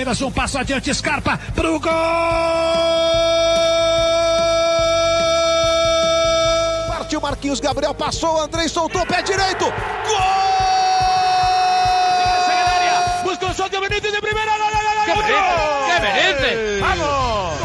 Palmeiras, um passo adiante, Scarpa pro gol! Partiu Marquinhos Gabriel, passou, Andrei soltou, pé direito, gol! Buscou o shot, Benítez de primeira, ¡Qué Benítez! ¡Vamos!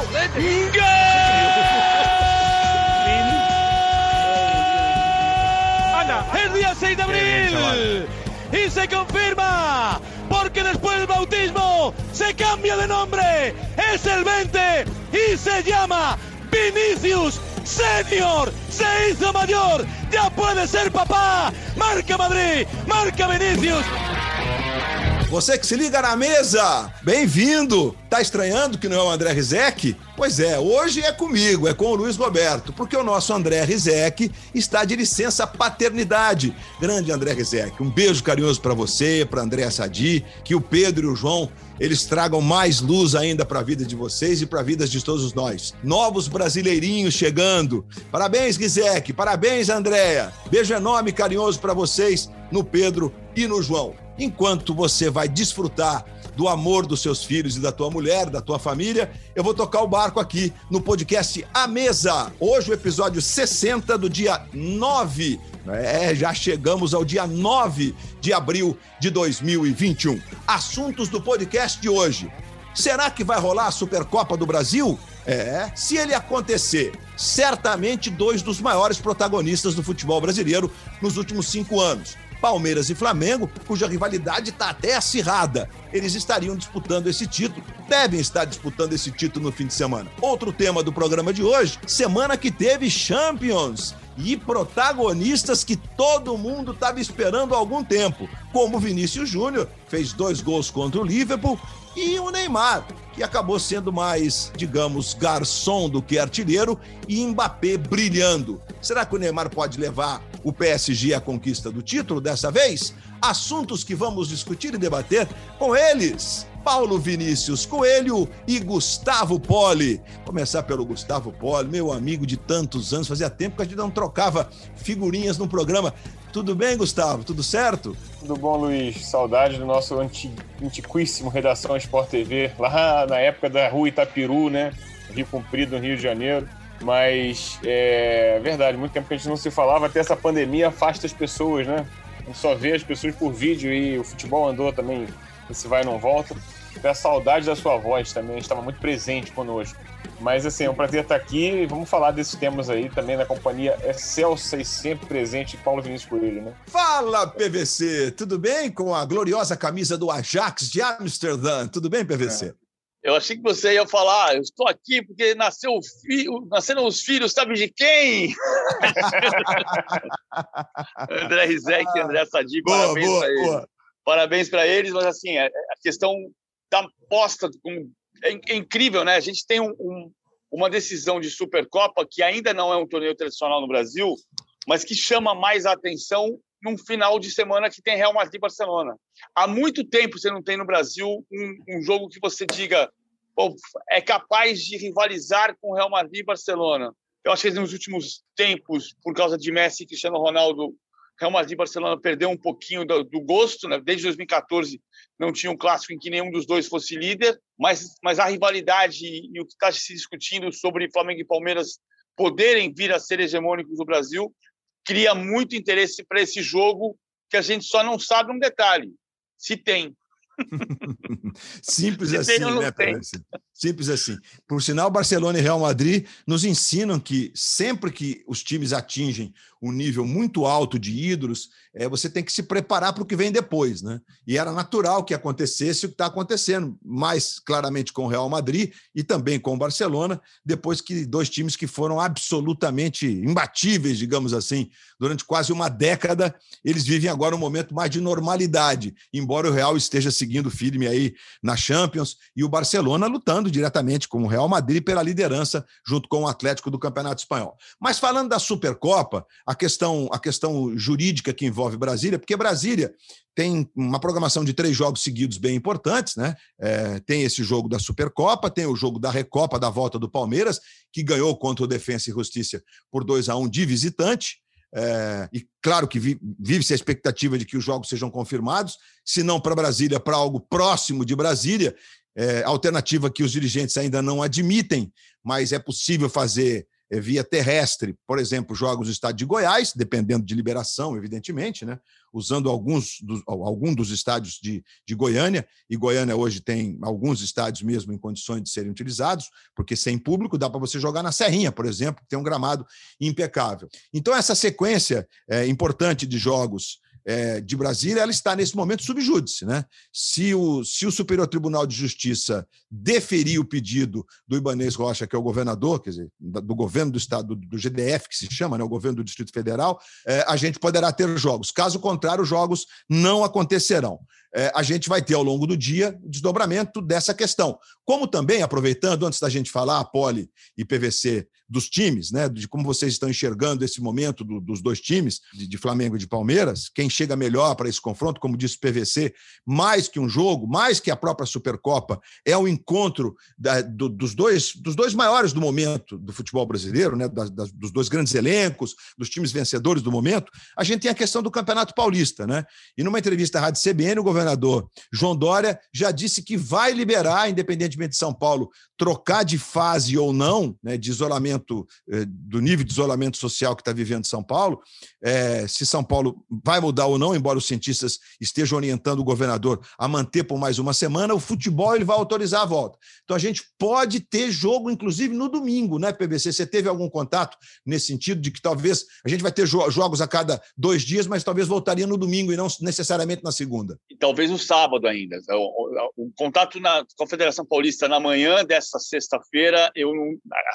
¡Anda! El día 6 de abril y se confirma porque después del bautismo se cambia de nombre. Es el 20 y se llama Vinicius Senior. Se hizo mayor. Ya puede ser papá. Marca Madrid. Marca Vinicius. Você que se liga na mesa, bem-vindo! Tá estranhando que não é o André Rizek? Pois é, hoje é comigo, é com o Luiz Roberto, porque o nosso André Rizek está de licença paternidade. Grande André Rizek, um beijo carinhoso para você, para André Sadi, que o Pedro e o João eles tragam mais luz ainda para a vida de vocês e para a vida de todos nós. Novos brasileirinhos chegando. Parabéns, Rizek, parabéns, Andréia. Beijo enorme e carinhoso para vocês no Pedro e no João enquanto você vai desfrutar do amor dos seus filhos e da tua mulher, da tua família, eu vou tocar o barco aqui no podcast A Mesa. Hoje o episódio 60 do dia 9. É, já chegamos ao dia 9 de abril de 2021. Assuntos do podcast de hoje. Será que vai rolar a Supercopa do Brasil? É, se ele acontecer, certamente dois dos maiores protagonistas do futebol brasileiro nos últimos cinco anos. Palmeiras e Flamengo, cuja rivalidade está até acirrada. Eles estariam disputando esse título, devem estar disputando esse título no fim de semana. Outro tema do programa de hoje: semana que teve Champions e protagonistas que todo mundo estava esperando há algum tempo, como Vinícius Júnior, fez dois gols contra o Liverpool, e o Neymar, que acabou sendo mais, digamos, garçom do que artilheiro, e Mbappé brilhando. Será que o Neymar pode levar o PSG à conquista do título dessa vez? Assuntos que vamos discutir e debater com eles. Paulo Vinícius Coelho e Gustavo Poli. Começar pelo Gustavo Poli, meu amigo de tantos anos. Fazia tempo que a gente não trocava figurinhas no programa. Tudo bem, Gustavo? Tudo certo? Tudo bom, Luiz? Saudade do nosso anti, antiquíssimo Redação Sport TV, lá na época da rua Itapiru, né? Rio Comprido, no Rio de Janeiro. Mas é verdade, muito tempo que a gente não se falava, até essa pandemia afasta as pessoas, né? A gente só vê as pessoas por vídeo e o futebol andou também, esse vai e não volta. Até a saudade da sua voz também, estava muito presente conosco. Mas assim, é um prazer estar aqui. Vamos falar desses temas aí também na companhia Excelsa e sempre presente Paulo Vinícius Coelho, né? Fala, PVC! Tudo bem com a gloriosa camisa do Ajax de Amsterdã? Tudo bem, PVC? É. Eu achei que você ia falar, eu estou aqui porque nasceu o filho, nasceram os filhos, sabe de quem? André Rizek e André Sadi, parabéns para eles. Parabéns para eles, mas assim, a questão da aposta é incrível, né? A gente tem um, um, uma decisão de Supercopa que ainda não é um torneio tradicional no Brasil, mas que chama mais a atenção num final de semana que tem Real Madrid e Barcelona. Há muito tempo você não tem no Brasil um, um jogo que você diga é capaz de rivalizar com Real Madrid e Barcelona. Eu acho que nos últimos tempos, por causa de Messi e Cristiano Ronaldo, Real Madrid e Barcelona perdeu um pouquinho do, do gosto, né? Desde 2014 não tinha um clássico em que nenhum dos dois fosse líder, mas, mas a rivalidade e o que está se discutindo sobre Flamengo e Palmeiras poderem vir a ser hegemônicos no Brasil cria muito interesse para esse jogo que a gente só não sabe um detalhe: se tem. Simples se assim, né, Simples assim. Por sinal, Barcelona e Real Madrid nos ensinam que sempre que os times atingem um nível muito alto de ídolos, é, você tem que se preparar para o que vem depois, né? E era natural que acontecesse o que está acontecendo, mais claramente com o Real Madrid e também com o Barcelona, depois que dois times que foram absolutamente imbatíveis, digamos assim, durante quase uma década, eles vivem agora um momento mais de normalidade, embora o Real esteja seguindo firme aí na Champions e o Barcelona lutando diretamente com o Real Madrid pela liderança junto com o Atlético do Campeonato Espanhol. Mas falando da Supercopa, a questão, a questão jurídica que envolve Brasília, porque Brasília tem uma programação de três jogos seguidos bem importantes, né? É, tem esse jogo da Supercopa, tem o jogo da Recopa da volta do Palmeiras, que ganhou contra o Defensa e Justiça por 2 a 1 de visitante. É, e claro que vive-se a expectativa de que os jogos sejam confirmados, se não para Brasília, para algo próximo de Brasília, é, alternativa que os dirigentes ainda não admitem, mas é possível fazer é, via terrestre, por exemplo, jogos do estado de Goiás, dependendo de liberação, evidentemente, né? usando alguns dos, algum dos estádios de, de Goiânia, e Goiânia hoje tem alguns estádios mesmo em condições de serem utilizados, porque sem público dá para você jogar na Serrinha, por exemplo, que tem um gramado impecável. Então, essa sequência é, importante de jogos é, de Brasília, ela está nesse momento subjúdice. Né? Se, o, se o Superior Tribunal de Justiça deferir o pedido do Ibanês Rocha, que é o governador, quer dizer, do governo do estado, do, GDF, que se chama, né, o governo do Distrito Federal, é, a gente poderá ter jogos. Caso contrário, os jogos não acontecerão. É, a gente vai ter ao longo do dia o desdobramento dessa questão. Como também, aproveitando, antes da gente falar a Poli e PVC dos times, né, de como vocês estão enxergando esse momento do, dos dois times, de, de, Flamengo e de Palmeiras, quem chega melhor para esse confronto, como disse o PVC, mais que um jogo, mais que a própria Supercopa, é o encontro da, do, dos, dois, dos dois maiores do momento do futebol brasileiro, né, dos dois grandes elencos, dos times vencedores do momento, a gente tem a questão do Campeonato Paulista. Né? E numa entrevista à Rádio CBN, o governador João Dória já disse que vai liberar, independentemente de São Paulo, trocar de fase ou não, né, de isolamento, eh, do nível de isolamento social que está vivendo São Paulo, é, se São Paulo vai mudar ou não, embora os cientistas estejam orientando o governador a manter por mais uma semana, o futebol ele vai autorizar a volta. Então a gente pode ter jogo, inclusive no domingo, né, PBC? Você teve algum contato nesse sentido de que talvez a gente vai ter jo jogos a cada dois dias, mas talvez voltaria no domingo e não necessariamente na segunda? E talvez no sábado ainda. O, o, o contato na Confederação Paulista na manhã dessa sexta-feira, eu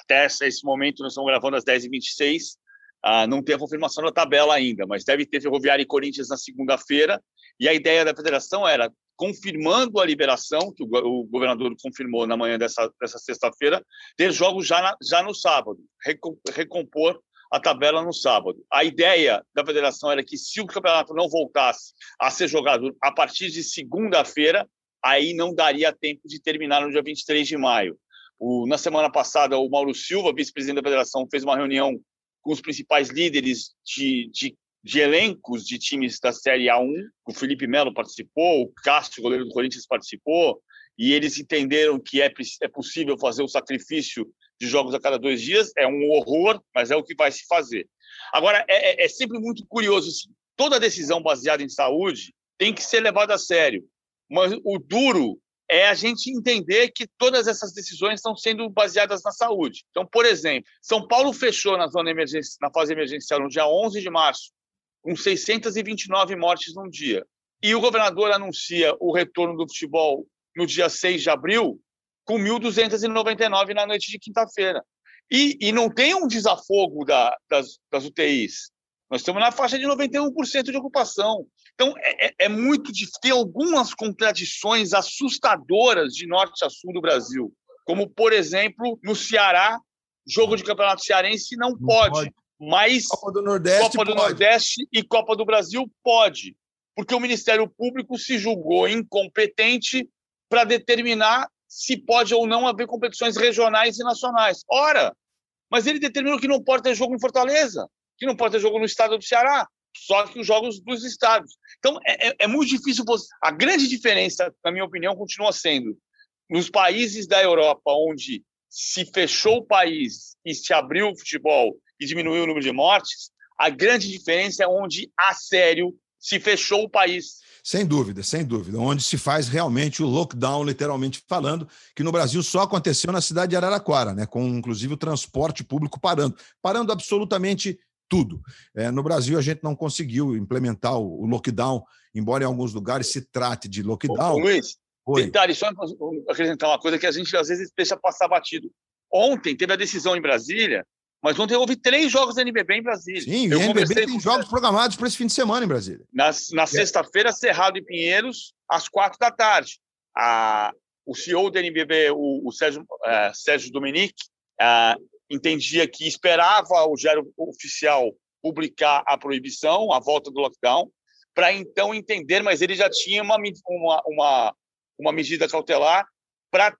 até esse momento nós estamos gravando às 10h26, ah, não tem a confirmação da tabela ainda, mas deve ter Ferroviária e Corinthians na segunda-feira. E a ideia da federação era, confirmando a liberação, que o, governador confirmou na manhã dessa, dessa sexta-feira, ter jogos já, já no sábado, recompor a tabela no sábado. A ideia da federação era que, se o campeonato não voltasse a ser jogado a partir de segunda-feira, aí não daria tempo de terminar no dia 23 de maio. O, na semana passada, o Mauro Silva, vice-presidente da federação, fez uma reunião com os principais líderes de, de, de, elencos de times da Série A1. O Felipe Melo participou, o Castro, goleiro do Corinthians, participou, e eles entenderam que é, é possível fazer o sacrifício de jogos a cada dois dias. É um horror, mas é o que vai se fazer. Agora, é, é, é sempre muito curioso. Assim, toda decisão baseada em saúde tem que ser levada a sério. Mas o duro é a gente entender que todas essas decisões estão sendo baseadas na saúde. Então, por exemplo, São Paulo fechou na zona emergência, na fase emergencial no dia 11 de março, com 629 mortes num dia. E o governador anuncia o retorno do futebol no dia 6 de abril, com 1.299 na noite de quinta-feira. E, e, não tem um desafogo da, das, das UTIs. Nós estamos na faixa de 91% de ocupação. Então, é, é, é muito difícil. Tem algumas contradições assustadoras de norte a sul do Brasil, como, por exemplo, no Ceará, jogo de campeonato cearense não, não pode, pode, mas Copa do Nordeste, Copa do pode. Nordeste e Copa do Brasil pode, porque o Ministério Público se julgou incompetente para determinar se pode ou não haver competições regionais e nacionais. Ora, mas ele determinou que não pode ter jogo em Fortaleza, que não pode ter jogo no estado do Ceará, só que os jogos dos estados. Então, é, é, é muito difícil. A grande diferença, na minha opinião, continua sendo nos países da Europa, onde se fechou o país e se abriu o futebol e diminuiu o número de mortes, a grande diferença é onde, a sério, se fechou o país. Sem dúvida, sem dúvida. Onde se faz realmente o lockdown, literalmente falando, que no Brasil só aconteceu na cidade de Araraquara, né? com inclusive o transporte público parando. Parando absolutamente tudo. É, no Brasil, a gente não conseguiu implementar o, o, lockdown, embora em alguns lugares se trate de lockdown. Ô, Luiz, Oi. detalhe, só acrescentar uma coisa que a gente às vezes deixa passar batido. Ontem teve a decisão em Brasília, mas ontem houve três jogos da NBB em Brasília. Sim, Eu e a NBB tem com... jogos programados para esse fim de semana em Brasília. Na, na é. sexta-feira, Cerrado e Pinheiros, às quatro da tarde. A, o CEO da NBB, o, o Sérgio, uh, Sérgio Dominique, uh, entendia que esperava o Diário Oficial publicar a proibição, a volta do lockdown, para então entender, mas ele já tinha uma, uma, uma, uma medida cautelar para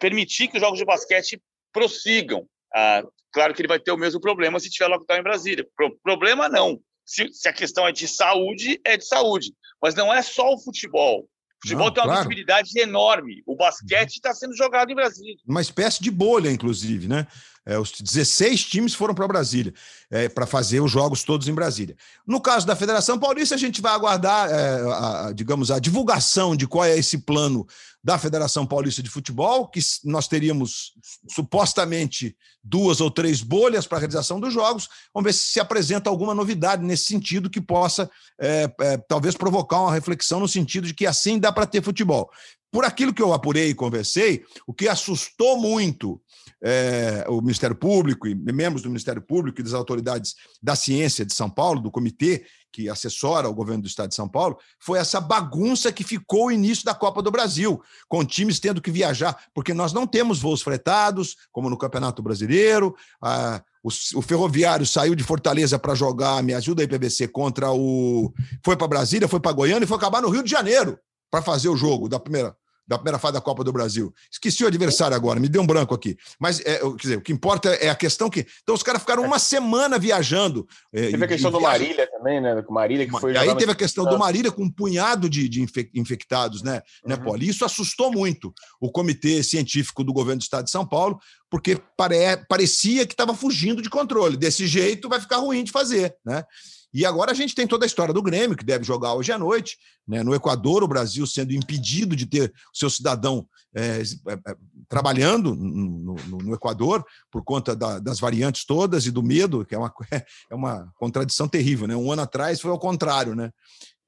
permitir que os jogos de basquete prossigam. Ah, claro que ele vai ter o mesmo problema se tiver lockdown em Brasília. Pro, problema não. Se, se, a questão é de saúde, é de saúde. Mas não é só o futebol. Futebol tem uma claro. visibilidade enorme. O basquete está sendo jogado em Brasília. Uma espécie de bolha, inclusive, né? É, os 16 times foram para Brasília, é, para fazer os jogos todos em Brasília. No caso da Federação Paulista, a gente vai aguardar, é, a, a, digamos, a divulgação de qual é esse plano da Federação Paulista de Futebol, que nós teríamos supostamente duas ou três bolhas para a realização dos jogos. Vamos ver se se apresenta alguma novidade nesse sentido que possa, é, é, talvez, provocar uma reflexão no sentido de que assim dá para ter futebol. Por aquilo que eu apurei e conversei, o que assustou muito é, o Ministério Público e membros do Ministério Público e das autoridades da ciência de São Paulo, do comitê que assessora o governo do estado de São Paulo, foi essa bagunça que ficou o início da Copa do Brasil, com times tendo que viajar, porque nós não temos voos fretados, como no Campeonato Brasileiro. A, o, o, Ferroviário saiu de Fortaleza para jogar, me ajuda aí, PVC, contra o. Foi para Brasília, foi para Goiânia e foi acabar no Rio de Janeiro para fazer o jogo da primeira da primeira fase da Copa do Brasil. Esqueci o adversário agora, me deu um branco aqui. Mas é, quer dizer, o que importa é a questão que. Então, os caras ficaram uma semana viajando. É, teve a questão do Marília também, né? Do Marília que foi. E aí teve a questão do Marília com um punhado de, de infectados, né, né, uhum. né, Poli? Isso assustou muito o comitê científico do governo do estado de São Paulo, porque pare... parecia que estava fugindo de controle. Desse jeito vai ficar ruim de fazer, né? E agora a gente tem toda a história do Grêmio, que deve jogar hoje à noite. Né? No Equador, o Brasil sendo impedido de ter o seu cidadão é, é, trabalhando no, no, no, Equador por conta da, das variantes todas e do medo, que é uma, é uma contradição terrível. Né? Um ano atrás foi ao contrário. Né?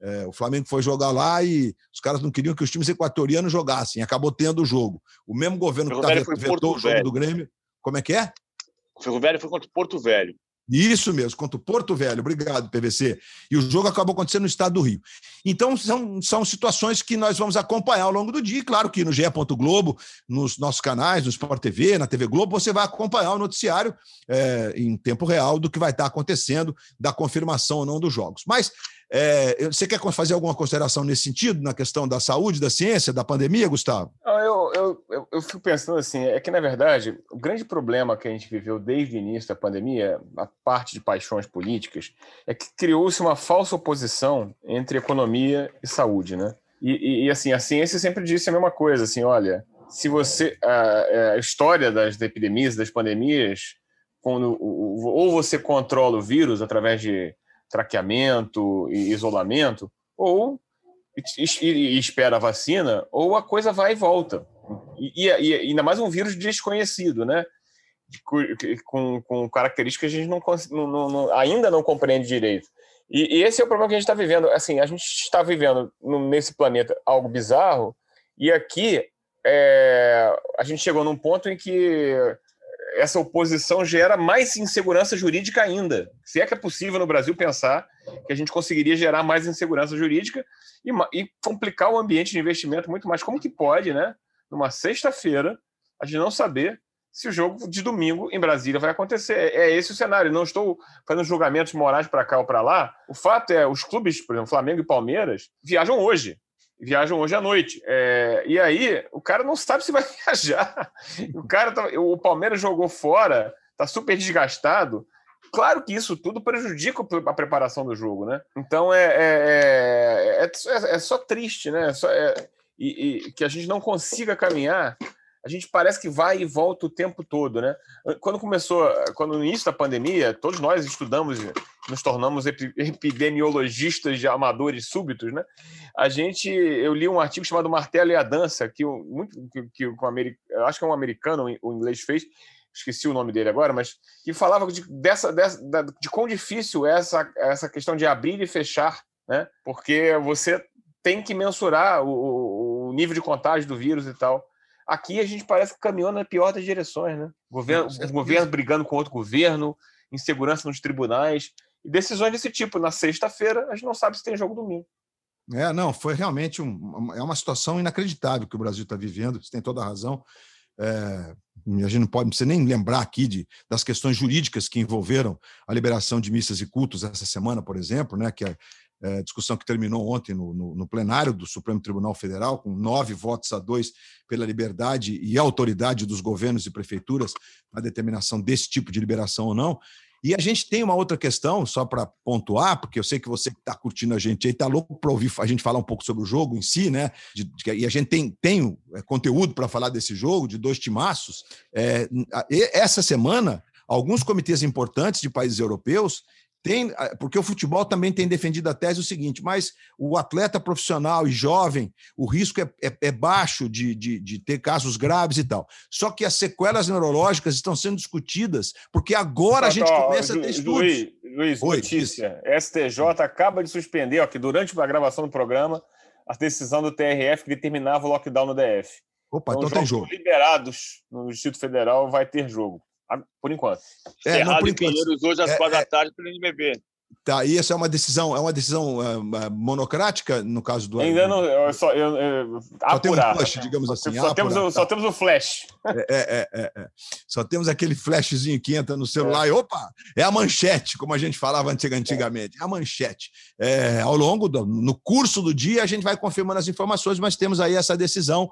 É, o Flamengo foi jogar lá e os caras não queriam que os times equatorianos jogassem, acabou tendo o jogo. O mesmo governo o que tá, vetou o jogo do Grêmio. Como é que é? O Ferroviário foi contra o Porto Velho. Isso mesmo, contra o Porto Velho. Obrigado, PVC. E o jogo acabou acontecendo no estado do Rio. Então, são, são situações que nós vamos acompanhar ao longo do dia. E claro que no GE. Globo, nos nossos canais, no Sport TV, na TV Globo, você vai acompanhar o noticiário é, em tempo real do que vai estar acontecendo, da confirmação ou não dos jogos. Mas é, você quer fazer alguma consideração nesse sentido, na questão da saúde, da ciência, da pandemia, Gustavo? Eu, eu, eu, eu, fico pensando assim, é que, na verdade, o grande problema que a gente viveu desde o início da pandemia, a parte de paixões políticas, é que criou-se uma falsa oposição entre economia e saúde, né? E, e, e, assim, a ciência sempre disse a mesma coisa, assim, olha, se você... A, a história das epidemias, das pandemias, quando, ou você controla o vírus através de traqueamento e isolamento, ou espera a vacina, ou a coisa vai e volta. E, e, e ainda mais um vírus desconhecido, né? Com, com características que a gente não, não, não, ainda não compreende direito. E, e, esse é o problema que a gente está vivendo. Assim, a gente está vivendo nesse planeta algo bizarro, e aqui é, a gente chegou num ponto em que essa oposição gera mais insegurança jurídica ainda. Se é que é possível no Brasil pensar que a gente conseguiria gerar mais insegurança jurídica e, e complicar o ambiente de investimento muito mais. Como que pode, né? Numa sexta-feira, a gente não saber se o jogo de domingo em Brasília vai acontecer. É, é esse o cenário. Não estou fazendo julgamentos morais para cá ou para lá. O fato é, os clubes, por exemplo, Flamengo e Palmeiras, viajam hoje viajam hoje à noite. É, e aí, o cara não sabe se vai viajar. O cara, tá, o Palmeiras jogou fora, tá super desgastado. Claro que isso tudo prejudica a preparação do jogo, né? Então é, é, é, é, é só triste, né? Só, e, e que a gente não consiga caminhar a gente parece que vai e volta o tempo todo, né? Quando começou, quando no início da pandemia, todos nós estudamos, nos tornamos epidemiologistas de amadores súbitos, né? A gente, eu li um artigo chamado Martelo e a Dança, que, muito, que, que um acho que é um americano, o inglês fez, esqueci o nome dele agora, mas que falava de, dessa, dessa, de quão difícil é essa, essa questão de abrir e fechar, né? Porque você tem que mensurar o, o nível de contágio do vírus e tal. Aqui a gente parece que caminhou na pior das direções, né? Governo, o governo brigando com outro governo, insegurança nos tribunais, e decisões desse tipo. Na sexta-feira, a gente não sabe se tem jogo domingo. É, não, foi realmente um, é uma situação inacreditável que o Brasil está vivendo, você tem toda a razão. É, a gente não pode não nem lembrar aqui de, das questões jurídicas que envolveram a liberação de missas e cultos essa semana, por exemplo, né, que é, é, discussão que terminou ontem no, no, no, plenário do Supremo Tribunal Federal, com nove votos a dois pela liberdade e autoridade dos governos e prefeituras na determinação desse tipo de liberação ou não. E a gente tem uma outra questão, só para pontuar, porque eu sei que você que está curtindo a gente aí está louco para ouvir a gente falar um pouco sobre o jogo em si, né? De, de, e a gente tem, tem é, conteúdo para falar desse jogo, de dois timaços. É, essa semana, alguns comitês importantes de países europeus tem, porque o futebol também tem defendido a tese o seguinte, mas o atleta profissional e jovem, o risco é, é, é baixo de, de, de, ter casos graves e tal. Só que as sequelas neurológicas estão sendo discutidas, porque agora a gente começa a ter estudos. Luiz, Luiz Oi, notícia. STJ acaba de suspender, ó, que durante a gravação do programa, a decisão do TRF que determinava o lockdown no DF. Opa, então, então tem jogo. liberados no Distrito Federal vai ter jogo. Por enquanto. É, não, por enquanto. hoje às é, quatro é, da tarde pelo NBB. Tá, e essa é uma decisão, é uma decisão uh, monocrática no caso do. Ainda não, eu só, eu, eu, só tem um flash, digamos assim. Só, temos, o, só tá. temos o flash. É, é, é, é, Só temos aquele flashzinho que entra no celular e opa, é a manchete, como a gente falava antigamente, é a manchete. ao longo do no curso do dia a gente vai confirmando as informações, mas temos aí essa decisão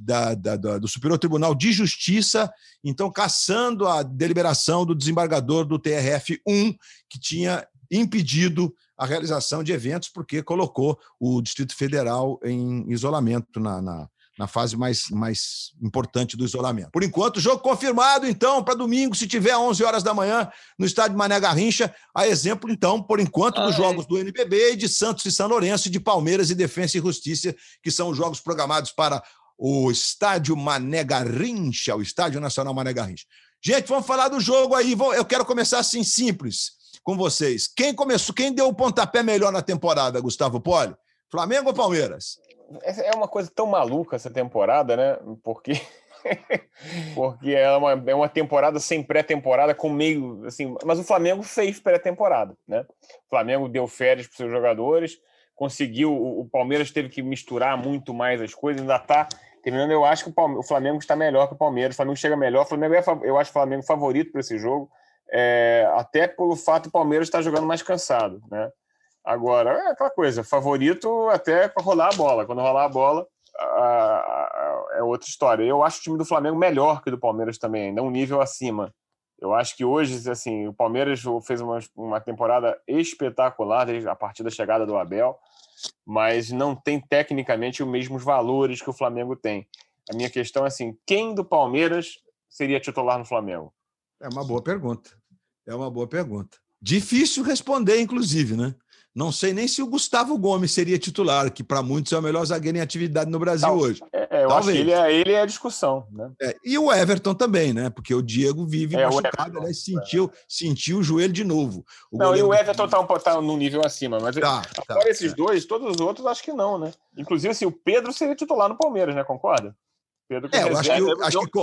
da, da, da, do Superior Tribunal de Justiça, então caçando a deliberação do desembargador do TRF 1 que tinha impedido a realização de eventos porque colocou o Distrito Federal em isolamento na, na, na fase mais, mais importante do isolamento. Por enquanto, jogo confirmado, então, para domingo, se tiver 11 horas da manhã, no estádio Mané Garrincha, a exemplo, então, por enquanto, dos jogos do NBB e de Santos e São Lourenço, e de Palmeiras e Defensa e Justiça, que são os jogos programados para o estádio Mané Garrincha, o Estádio Nacional Mané Garrincha. Gente, vamos falar do jogo aí. Eu quero começar assim, simples com vocês. Quem começou, quem deu o pontapé melhor na temporada, Gustavo Poli? Flamengo ou Palmeiras? É uma coisa tão maluca essa temporada, né? Porque porque é uma, é uma temporada sem pré-temporada, com meio assim. Mas o Flamengo fez pré-temporada, né? O Flamengo deu férias para seus jogadores, conseguiu. O, o, Palmeiras teve que misturar muito mais as coisas, ainda está terminando. Eu acho que o, o, Flamengo está melhor que o Palmeiras. O Flamengo chega melhor. O Flamengo é, eu acho o Flamengo favorito para esse jogo é, até pelo fato do Palmeiras estar jogando mais cansado, né? Agora, é aquela coisa, favorito até rolar a bola. Quando rolar a bola, a, a, é outra história. Eu acho o time do Flamengo melhor que o do Palmeiras também, ainda um nível acima. Eu acho que hoje, assim, o Palmeiras fez uma, uma temporada espetacular a partir da chegada do Abel, mas não tem tecnicamente os mesmos valores que o Flamengo tem. A minha questão é assim: quem do Palmeiras seria titular no Flamengo? É uma boa pergunta. É uma boa pergunta. Difícil responder, inclusive, né? Não sei nem se o Gustavo Gomes seria titular, que para muitos é o melhor zagueiro em atividade no Brasil Tal, hoje. É, eu Talvez. acho que ele é, ele é a discussão. Né? É, e o Everton também, né? Porque o Diego vive é, machucado, aliás, sentiu, é. sentiu o joelho de novo. O não, e o Everton está um, tá num nível acima, mas tá, agora tá, esses dois, todos os outros, acho que não, né? Inclusive, assim, o Pedro seria titular no Palmeiras, né? Concorda? Pedro é, eu acho que, eu, acho que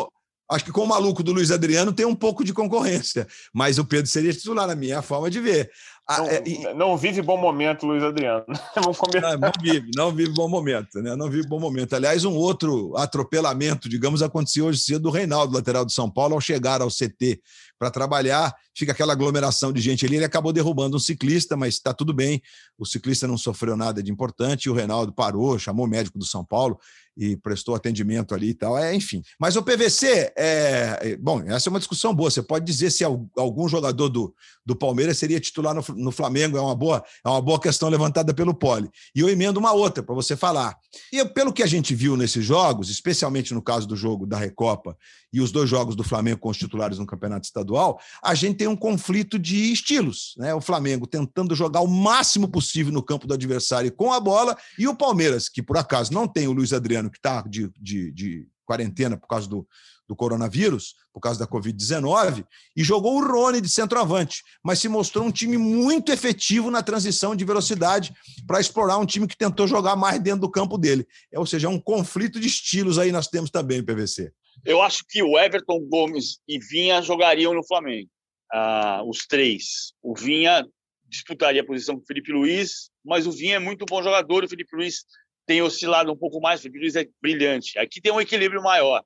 Acho que com o maluco do Luiz Adriano tem um pouco de concorrência, mas o Pedro seria titular, na minha forma de ver. Ah, não, é, e... não, vive bom momento, Luiz Adriano. Vamos Não, não, vive, não vive bom momento, né? Não vive bom momento. Aliás, um outro atropelamento, digamos, aconteceu hoje cedo do Reinaldo, lateral de São Paulo, ao chegar ao CT para trabalhar, fica aquela aglomeração de gente ali. Ele acabou derrubando um ciclista, mas está tudo bem. O ciclista não sofreu nada de importante. E o Reinaldo parou, chamou o médico do São Paulo e prestou atendimento ali e tal. É, enfim. Mas o PVC, é, é, bom, essa é uma discussão boa. Você pode dizer se algum jogador do, do Palmeiras seria titular no, no Flamengo, é uma boa, é uma boa questão levantada pelo Poli. E eu emendo uma outra para você falar. E pelo que a gente viu nesses jogos, especialmente no caso do jogo da Recopa e os dois jogos do Flamengo com os titulares no Campeonato Estadual, a gente tem um conflito de estilos. Né? O Flamengo tentando jogar o máximo possível no campo do adversário com a bola, e o Palmeiras, que por acaso não tem o Luiz Adriano, que está de, de, de quarentena por causa do, do coronavírus, por causa da Covid-19, e jogou o Rony de centroavante, mas se mostrou um time muito efetivo na transição de velocidade para explorar um time que tentou jogar mais dentro do campo dele. É, ou seja, é um conflito de estilos aí nós temos também, PVC. Eu acho que o Everton Gomes e Vinha jogariam no Flamengo, ah, os três. O Vinha disputaria a posição com o Felipe Luiz, mas o Vinha é muito bom jogador, o Felipe Luiz tem oscilado um pouco mais, o Felipe Luiz é brilhante. Aqui tem um equilíbrio maior.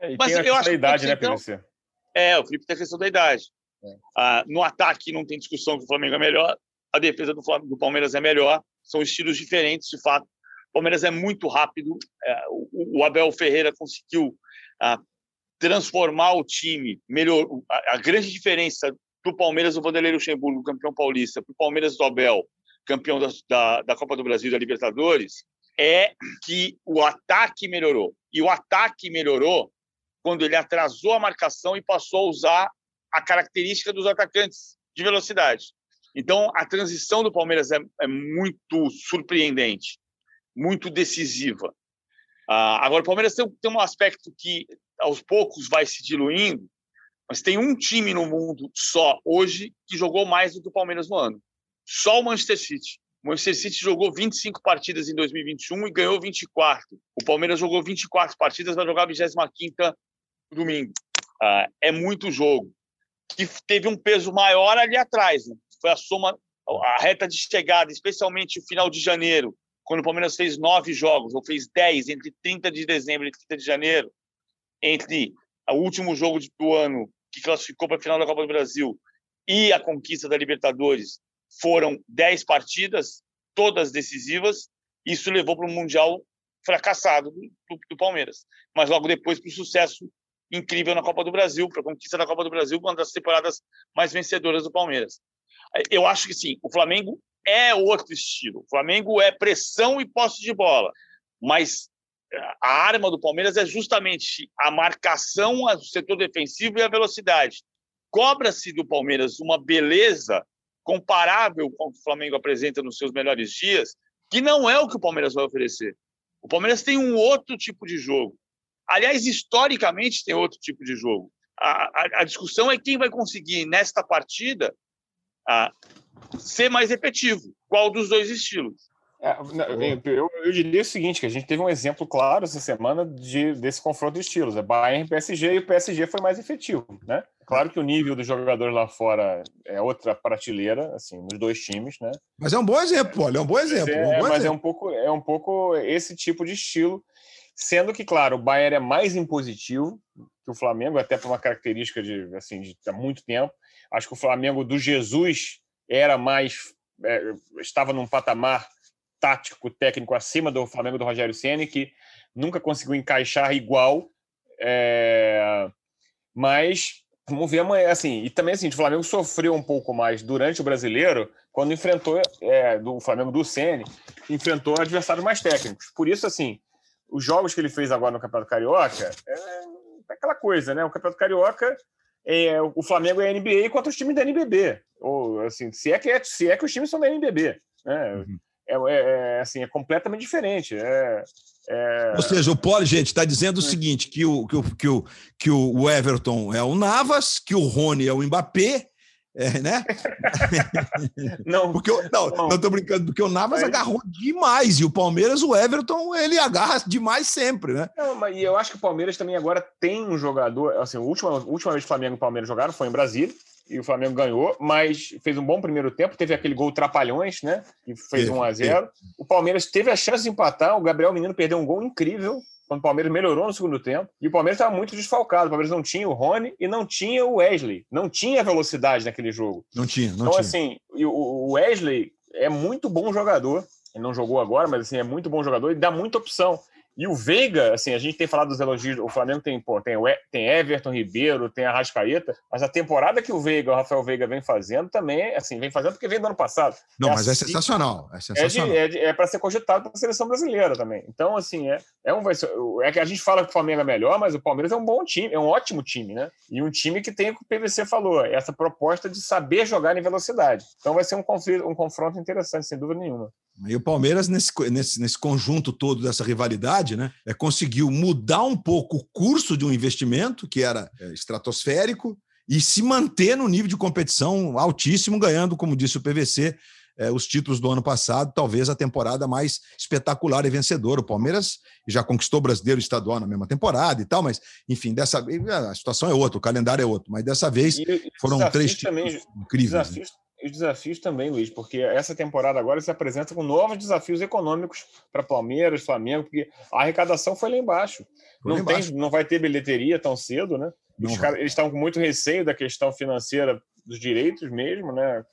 É, Mas eu acho da idade, né, então, PVC? É, o Felipe tem a questão da idade. É. Ah, no ataque não tem discussão que o Flamengo é melhor, a defesa do, Flamengo, do Palmeiras é melhor, são estilos diferentes, de fato. O Palmeiras é muito rápido, é, o, o, Abel Ferreira conseguiu ah, transformar o time, melhor. A, a, grande diferença para o Palmeiras o Vanderlei Luxemburgo, campeão paulista, para o Palmeiras do Abel, campeão da, da, da Copa do Brasil e da Libertadores, é que o ataque melhorou. E o ataque melhorou quando ele atrasou a marcação e passou a usar a característica dos atacantes de velocidade. Então, a transição do Palmeiras é, é muito surpreendente, muito decisiva. Ah, agora, o Palmeiras tem, tem um aspecto que, aos poucos, vai se diluindo, mas tem um time no mundo só hoje que jogou mais do que o Palmeiras no ano. Só o Manchester City. O Manchester City jogou 25 partidas em 2021 e ganhou 24. O Palmeiras jogou 24 partidas, vai jogar a 25 domingo. Ah, é muito jogo. Que teve um peso maior ali atrás. Né? Foi a soma, a reta de chegada, especialmente o final de janeiro, quando o Palmeiras fez nove jogos, ou fez dez, entre 30 de dezembro e 30 de janeiro, entre o último jogo do ano, que classificou para a final da Copa do Brasil, e a conquista da Libertadores, foram dez partidas, todas decisivas. Isso levou para um Mundial fracassado do, do Palmeiras. Mas logo depois para o sucesso incrível na Copa do Brasil, para a conquista da Copa do Brasil, uma das temporadas mais vencedoras do Palmeiras. Eu acho que sim, o Flamengo é outro estilo. O Flamengo é pressão e posse de bola. Mas eh, a arma do Palmeiras é justamente a marcação do setor defensivo e a velocidade. Cobra-se do Palmeiras uma beleza comparável com o que o Flamengo apresenta nos seus melhores dias, que não é o que o Palmeiras vai oferecer. O Palmeiras tem um outro tipo de jogo. Aliás, historicamente tem outro tipo de jogo. A, a, a discussão é quem vai conseguir, nesta partida, a, ser mais efetivo. Qual dos dois estilos? É, eu, eu, diria o seguinte, que a gente teve um exemplo claro essa semana de, desse confronto de estilos. É Bayern e PSG, e o PSG foi mais efetivo, né? Claro que o nível dos jogadores lá fora é outra prateleira, assim, nos dois times, né? Mas é um bom exemplo, olha, é um bom exemplo. É, um bom mas exemplo. é um pouco, é um pouco esse tipo de estilo, sendo que, claro, o Bayern é mais impositivo que o Flamengo, até por uma característica de, assim, de há muito tempo. Acho que o Flamengo do Jesus era mais, é, estava num patamar tático, técnico acima do Flamengo do Rogério Ceni, que nunca conseguiu encaixar igual, é, mas Vamos ver amanhã, assim, e também assim, o Flamengo sofreu um pouco mais durante o brasileiro, quando enfrentou é, do Flamengo do Sene, enfrentou adversários mais técnicos. Por isso, assim, os jogos que ele fez agora no Campeonato Carioca é, é aquela coisa, né? O Campeonato Carioca é o Flamengo é NBA contra os times da NBB. Ou assim, se é que, é, se é que os times são da NBB. Né? Uhum. É, é, é, assim, é completamente diferente. É, é... Ou seja, o Poli, gente, está dizendo o é. seguinte: que o, que, o, que, o, que o Everton é o Navas, que o Rony é o Mbappé, é, né? não, porque eu, não, não, não tô brincando, porque o Navas agarrou demais e o Palmeiras, o Everton, ele agarra demais sempre, né? Não, mas eu acho que o Palmeiras também agora tem um jogador, assim, a última, a última vez que o Flamengo e o Palmeiras jogaram foi em Brasília e o Flamengo ganhou, mas fez um bom primeiro tempo, teve aquele gol trapalhões, né? Que fez 1 a 0 O Palmeiras teve a chance de empatar, o Gabriel Menino perdeu um gol incrível, quando o Palmeiras melhorou no segundo tempo, e o Palmeiras estava muito desfalcado. O Palmeiras não tinha o Rony e não tinha o Wesley. Não tinha velocidade naquele jogo. Não tinha, não então, tinha. assim, o Wesley é muito bom jogador. Ele não jogou agora, mas assim, é muito bom jogador e dá muita opção. E o Veiga, assim, a gente tem falado dos elogios, o Flamengo tem, pô, tem, tem Everton Ribeiro, tem a Rascaeta, mas a temporada que o Veiga, o Rafael Veiga vem fazendo também, assim, vem fazendo porque vem do ano passado. Não, é mas é assim, é sensacional, é sensacional. É, é, é para ser cogitado para a seleção brasileira também. Então, assim, é, é, um, é que a gente fala que o Flamengo é melhor, mas o Palmeiras é um bom time, é um ótimo time, né? E um time que tem o que o PVC falou, essa proposta de saber jogar em velocidade. Então vai ser um, conflito, um confronto interessante, sem dúvida nenhuma. E o Palmeiras, nesse, nesse, nesse conjunto todo dessa rivalidade, né, é, conseguiu mudar um pouco o curso de um investimento, que era é, estratosférico, e se manter no nível de competição altíssimo, ganhando, como disse o PVC, é, os títulos do ano passado, talvez a temporada mais espetacular e vencedora. O Palmeiras já conquistou o brasileiro estadual na mesma temporada e tal, mas, enfim, dessa vez a situação é outra, o calendário é outro, mas dessa vez e, foram três títulos também, incríveis. Né? Desafios, né? Os desafios também, Luiz, porque essa temporada agora se apresenta com novos desafios econômicos para Palmeiras, Flamengo, porque a arrecadação foi lá embaixo. Foi não, lá embaixo. Tem, não vai ter bilheteria tão cedo, né? Os caras, eles estão com muito receio da questão financeira dos direitos mesmo, né?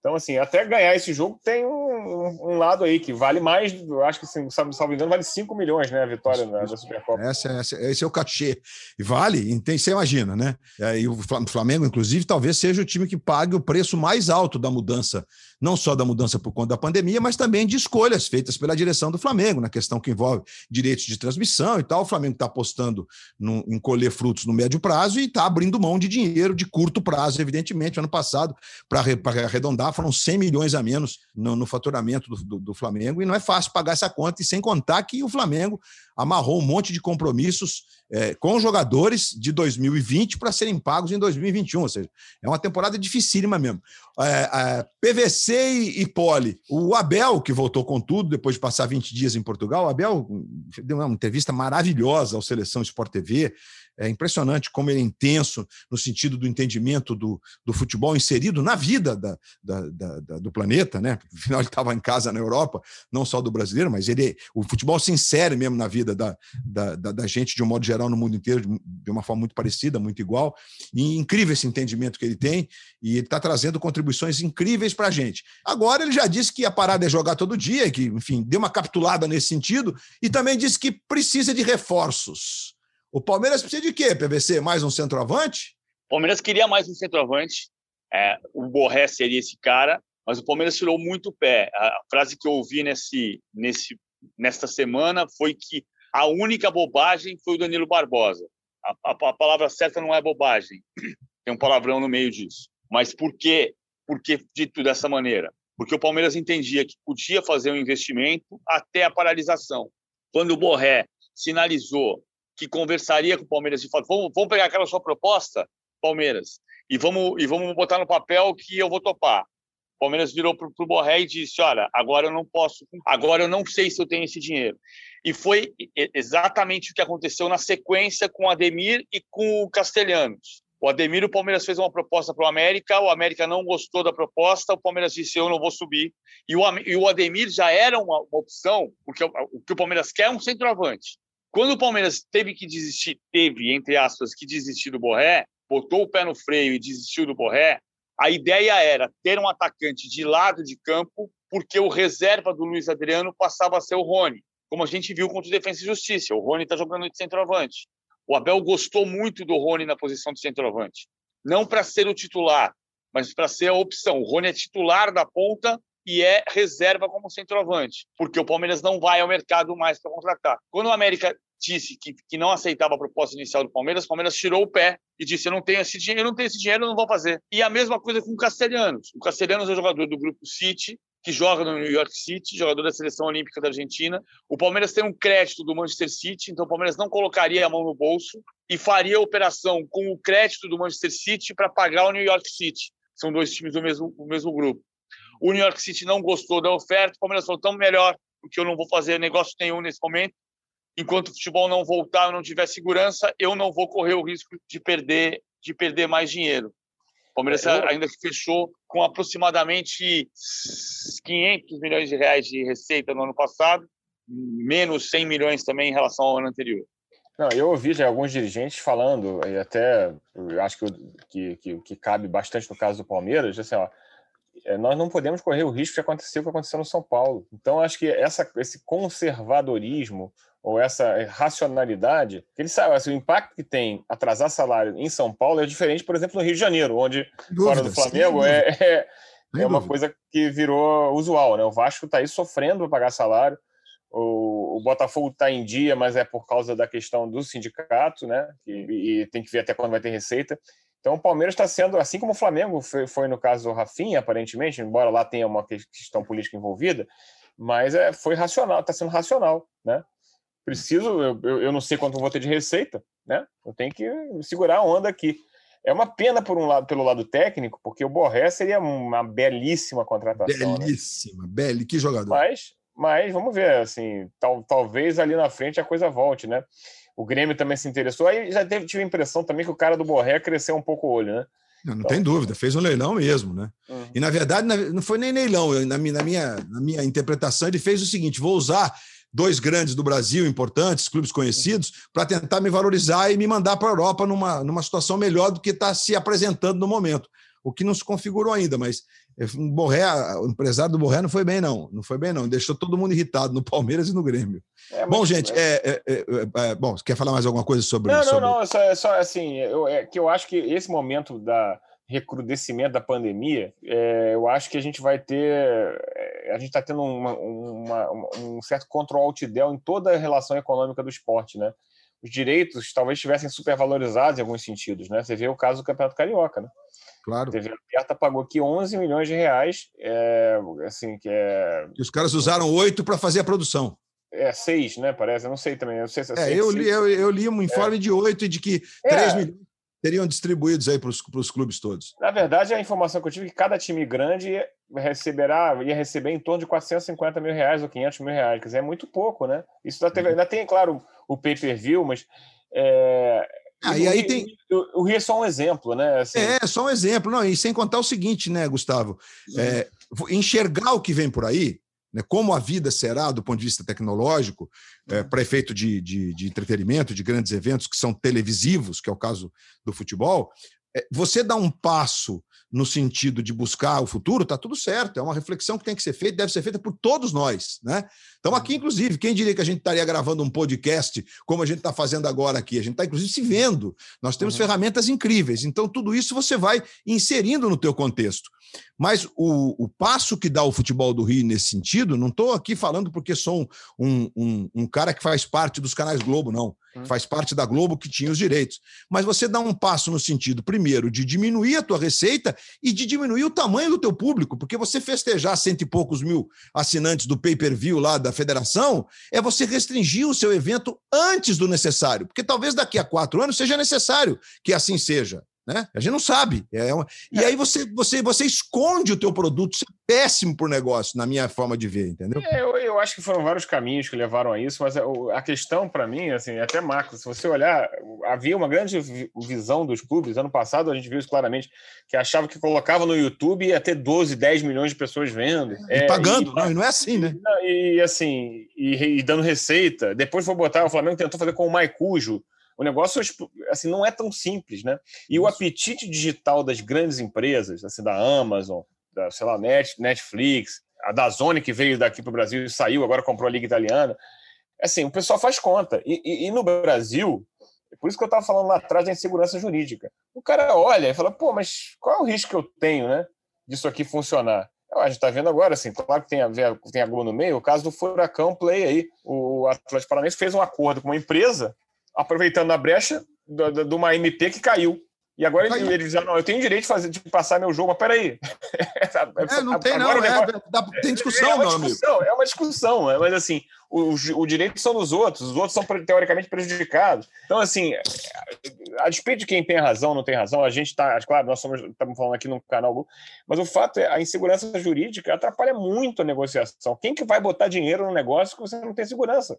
Então, assim, até ganhar esse jogo tem um, um lado aí que vale mais, acho que, se assim, salvo engano, vale 5 milhões, né? A vitória da, da Supercopa. Essa, essa, esse é o cachê. E vale, tem, você imagina, né? E o Flamengo, inclusive, talvez seja o time que pague o preço mais alto da mudança não só da mudança por conta da pandemia, mas também de escolhas feitas pela direção do Flamengo, na questão que envolve direitos de transmissão e tal. O Flamengo está apostando no, em colher frutos no médio prazo e está abrindo mão de dinheiro de curto prazo, evidentemente. Ano passado, para arredondar, foram 100 milhões a menos no, no faturamento do, do, do Flamengo, e não é fácil pagar essa conta, e sem contar que o Flamengo amarrou um monte de compromissos é, com jogadores de 2020 para serem pagos em 2021. Ou seja, é uma temporada dificílima mesmo. É, é, PVC e, e Poli. O Abel, que voltou com tudo depois de passar 20 dias em Portugal, o Abel deu uma entrevista maravilhosa ao Seleção Sport TV. É impressionante como ele é intenso no sentido do entendimento do, do futebol inserido na vida da, da, da, do planeta, né? Afinal, ele estava em casa na Europa, não só do brasileiro, mas ele, o futebol se insere mesmo na vida da, da, da, gente de um modo geral no mundo inteiro, de uma forma muito parecida, muito igual. E incrível esse entendimento que ele tem, e ele está trazendo contribuições incríveis para a gente. Agora, ele já disse que a parada é jogar todo dia, que, enfim, deu uma capitulada nesse sentido, e também disse que precisa de reforços. O Palmeiras precisa de quê, PVC? Mais um centroavante? O Palmeiras queria mais um centroavante. É, o Borré seria esse cara, mas o Palmeiras tirou muito o pé. A frase que eu ouvi nesse, nesse, nesta semana foi que a única bobagem foi o Danilo Barbosa. A, a, a palavra certa não é bobagem, tem um palavrão no meio disso. Mas por quê? Por que dito dessa maneira? Porque o Palmeiras entendia que podia fazer um investimento até a paralisação. Quando o Borré sinalizou que conversaria com o Palmeiras e falou: vamos, vamos pegar aquela sua proposta, Palmeiras, e vamos, e vamos botar no papel que eu vou topar. O Palmeiras virou para o Borré e disse: Olha, agora eu não posso, agora eu não sei se eu tenho esse dinheiro. E foi exatamente o que aconteceu na sequência com o Ademir e com o Castelhanos. O Ademir, o Palmeiras fez uma proposta para o América, o América não gostou da proposta, o Palmeiras disse: Eu não vou subir. E o, e o Ademir já era uma, uma opção, porque o, o que o Palmeiras quer é um centroavante. Quando o Palmeiras teve que desistir, teve, entre aspas, que desistir do Borré, botou o pé no freio e desistiu do Borré, a ideia era ter um atacante de lado de campo, porque o reserva do Luiz Adriano passava a ser o Rony, como a gente viu contra o Defensa e Justiça. O Rony está jogando de centroavante. O Abel gostou muito do Rony na posição de centroavante. Não para ser o titular, mas para ser a opção. O Rony é titular da ponta e é reserva como centroavante, porque o Palmeiras não vai ao mercado mais para contratar. Quando o América disse que, que não aceitava a proposta inicial do Palmeiras, o Palmeiras tirou o pé e disse: Eu não tenho esse dinheiro, eu não tenho esse dinheiro, eu não vou fazer. E a mesma coisa com o Castelhanos. O Castelhanos é jogador do grupo City, que joga no New York City, jogador da seleção olímpica da Argentina. O Palmeiras tem um crédito do Manchester City, então o Palmeiras não colocaria a mão no bolso e faria a operação com o crédito do Manchester City para pagar o New York City. São dois times do mesmo, do mesmo grupo. O New York City não gostou da oferta, o Palmeiras falou: tão melhor, porque eu não vou fazer negócio nenhum nesse momento. Enquanto o futebol não voltar, eu não tiver segurança, eu não vou correr o risco de perder, de perder mais dinheiro. O Palmeiras é, eu... ainda fechou com aproximadamente 500 milhões de reais de receita no ano passado, menos 100 milhões também em relação ao ano anterior. Não, eu ouvi já alguns dirigentes falando, e até acho que, que, que, cabe bastante no caso do Palmeiras, assim, ó, nós não podemos correr o risco de acontecer o que aconteceu no São Paulo. Então, acho que essa, esse conservadorismo ou essa racionalidade, ele sabe, assim, o impacto que tem atrasar salário em São Paulo é diferente, por exemplo, no Rio de Janeiro, onde dúvida, fora do Flamengo é, é, é uma coisa que virou usual. Né? O Vasco está aí sofrendo para pagar salário, o, o Botafogo está em dia, mas é por causa da questão do sindicato, né? E, e tem que ver até quando vai ter receita. Então o Palmeiras está sendo, assim como o Flamengo foi, foi, no caso do Rafinha, aparentemente, embora lá tenha uma questão política envolvida, mas é, foi racional, está sendo racional, né? Preciso, eu, eu não sei quanto vou ter de receita, né? Eu tenho que segurar a onda aqui. É uma pena por um lado, pelo lado técnico, porque o Borré seria uma belíssima contratação. Né? Belíssima, né? que jogador. Mas, mas vamos ver, assim, tal, talvez ali na frente a coisa volte, né? O Grêmio também se interessou. Aí já teve, tive a impressão também que o cara do Borré cresceu um pouco o olho, né? Não, não então, tem dúvida, fez um leilão mesmo, né? Uhum. E na verdade não foi nem leilão, na minha, na, minha, na minha interpretação, ele fez o seguinte: vou usar dois grandes do Brasil, importantes, clubes conhecidos, uhum. para tentar me valorizar e me mandar para a Europa numa, numa situação melhor do que está se apresentando no momento. O que não se configurou ainda, mas é, o, Borré, o empresário do Borré não foi bem, não. Não foi bem, não. Deixou todo mundo irritado no Palmeiras e no Grêmio. É, bom, gente, é, é, é, bom, você quer falar mais alguma coisa sobre isso? Não, não, não. É só, é só assim, eu, é que eu acho que esse momento da recrudescimento da pandemia, eu acho que a gente vai ter. A gente está tendo uma, uma, um certo control altidel em toda a relação econômica do esporte, né? Os direitos talvez estivessem supervalorizados em alguns sentidos, né? Você vê o caso do Campeonato Carioca, né? Claro. A TV aberta pagou aqui 11 milhões de reais, é, assim, que é... E os caras usaram oito para fazer a produção. É, seis, né? Parece, eu não sei também. Eu, sei se é, é eu, li, eu, eu, li um informe é. de oito e de que é. três milhões seriam distribuídos aí para os clubes todos. Na verdade, a informação que eu tive é que cada time grande receberá, ia receber em torno de 450 mil reais ou 500 mil reais. Quer dizer, é muito pouco, né? Isso teve, uhum. ainda tem, claro, o pay-per-view, mas é, ah, e aí tem. O, Rio é só um exemplo, né? Assim... É, só um exemplo. Não, e sem contar o seguinte, né, Gustavo? É, enxergar o que vem por aí, né, como a vida será do ponto de vista tecnológico, é, para efeito de, de, de, entretenimento, de grandes eventos que são televisivos, que é o caso do futebol, você dá um passo no sentido de buscar o futuro, está tudo certo. É uma reflexão que tem que ser feita, deve ser feita por todos nós. Né? Então, aqui, inclusive, quem diria que a gente estaria gravando um podcast como a gente está fazendo agora aqui? A gente está, inclusive, se vendo. Nós temos uhum. ferramentas incríveis. Então, tudo isso você vai inserindo no teu contexto. Mas o, o passo que dá o futebol do Rio nesse sentido, não estou aqui falando porque sou um, um, um, cara que faz parte dos canais Globo, não. Faz parte da Globo que tinha os direitos. Mas você dá um passo no sentido, primeiro, de diminuir a tua receita e de diminuir o tamanho do teu público, porque você festejar cento e poucos mil assinantes do pay-per-view lá da federação é você restringir o seu evento antes do necessário, porque talvez daqui a quatro anos seja necessário que assim seja. Né? A gente não sabe. É uma... E é. aí você, você, você esconde o teu produto. Isso é péssimo para o negócio, na minha forma de ver, entendeu? É, eu, eu, acho que foram vários caminhos que levaram a isso, mas a, a questão para mim, assim, é até macro, se você olhar, havia uma grande visão dos clubes. Ano passado a gente viu isso claramente, que achava que colocava no YouTube ia ter 12, 10 milhões de pessoas vendo. E é, pagando, e, não, e não é assim, né? E assim, e, e dando receita. Depois foi botar, o Flamengo tentou fazer com o Maicujo, o negócio assim não é tão simples, né? E Isso. o apetite digital das grandes empresas, assim da Amazon, da sei lá Netflix, a da Zone que veio daqui para o Brasil e saiu, agora comprou a liga italiana. Assim, o pessoal faz conta. E, e, e no Brasil, é por isso que eu estava falando lá atrás da insegurança jurídica. O cara olha e fala, pô, mas qual é o risco que eu tenho, né, disso aqui funcionar? A gente está vendo agora, assim, claro que tem a, ver, tem a Globo no meio, o caso do Furacão Play aí. O Atlético Paranaense fez um acordo com uma empresa aproveitando a brecha de uma MP que caiu. E agora ele, ele diz, não, eu tenho direito de, fazer, de passar meu jogo, mas peraí. É, não tem não, é, tem discussão, é, é uma discussão, amigo. É uma discussão, mas assim, o, o direito são dos outros, os outros são teoricamente prejudicados. Então, assim, a despeito de quem tem razão não tem razão, a gente está, claro, nós somos, estamos falando aqui no canal, mas o fato é a insegurança jurídica atrapalha muito a negociação. Quem que vai botar dinheiro no negócio que você não tem segurança?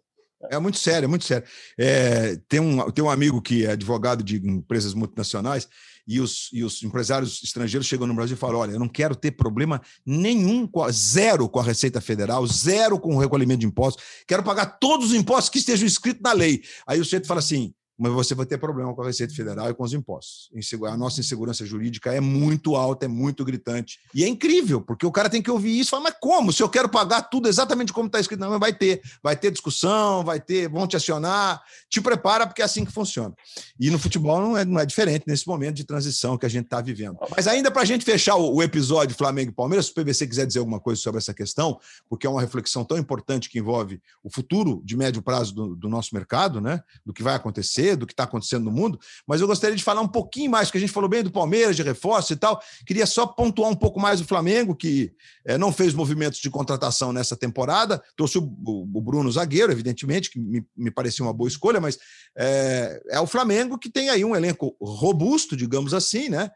É muito sério, é muito sério. É, tem, um, tem um amigo que é advogado de empresas multinacionais e os, e os empresários estrangeiros chegam no Brasil e falam: olha, eu não quero ter problema nenhum, zero com a Receita Federal, zero com o recolhimento de impostos, quero pagar todos os impostos que estejam escritos na lei. Aí o sujeito fala assim: mas você vai ter problema com a Receita Federal e com os impostos. A nossa insegurança jurídica é muito alta, é muito gritante. E é incrível, porque o cara tem que ouvir isso e falar, mas como? Se eu quero pagar tudo exatamente como está escrito, não, vai ter. Vai ter discussão, vai ter, vão te acionar. Te prepara, porque é assim que funciona. E no futebol não é, não é diferente nesse momento de transição que a gente está vivendo. Mas ainda para a gente fechar o, o, episódio Flamengo e Palmeiras, se o PVC quiser dizer alguma coisa sobre essa questão, porque é uma reflexão tão importante que envolve o futuro de médio prazo do, do nosso mercado, né? Do que vai acontecer do que está acontecendo no mundo, mas eu gostaria de falar um pouquinho mais, porque a gente falou bem do Palmeiras, de reforço e tal. Queria só pontuar um pouco mais o Flamengo, que é, não fez movimentos de contratação nessa temporada. Trouxe o, o, Bruno Zagueiro, evidentemente, que me, me parecia uma boa escolha, mas é, é o Flamengo que tem aí um elenco robusto, digamos assim, né?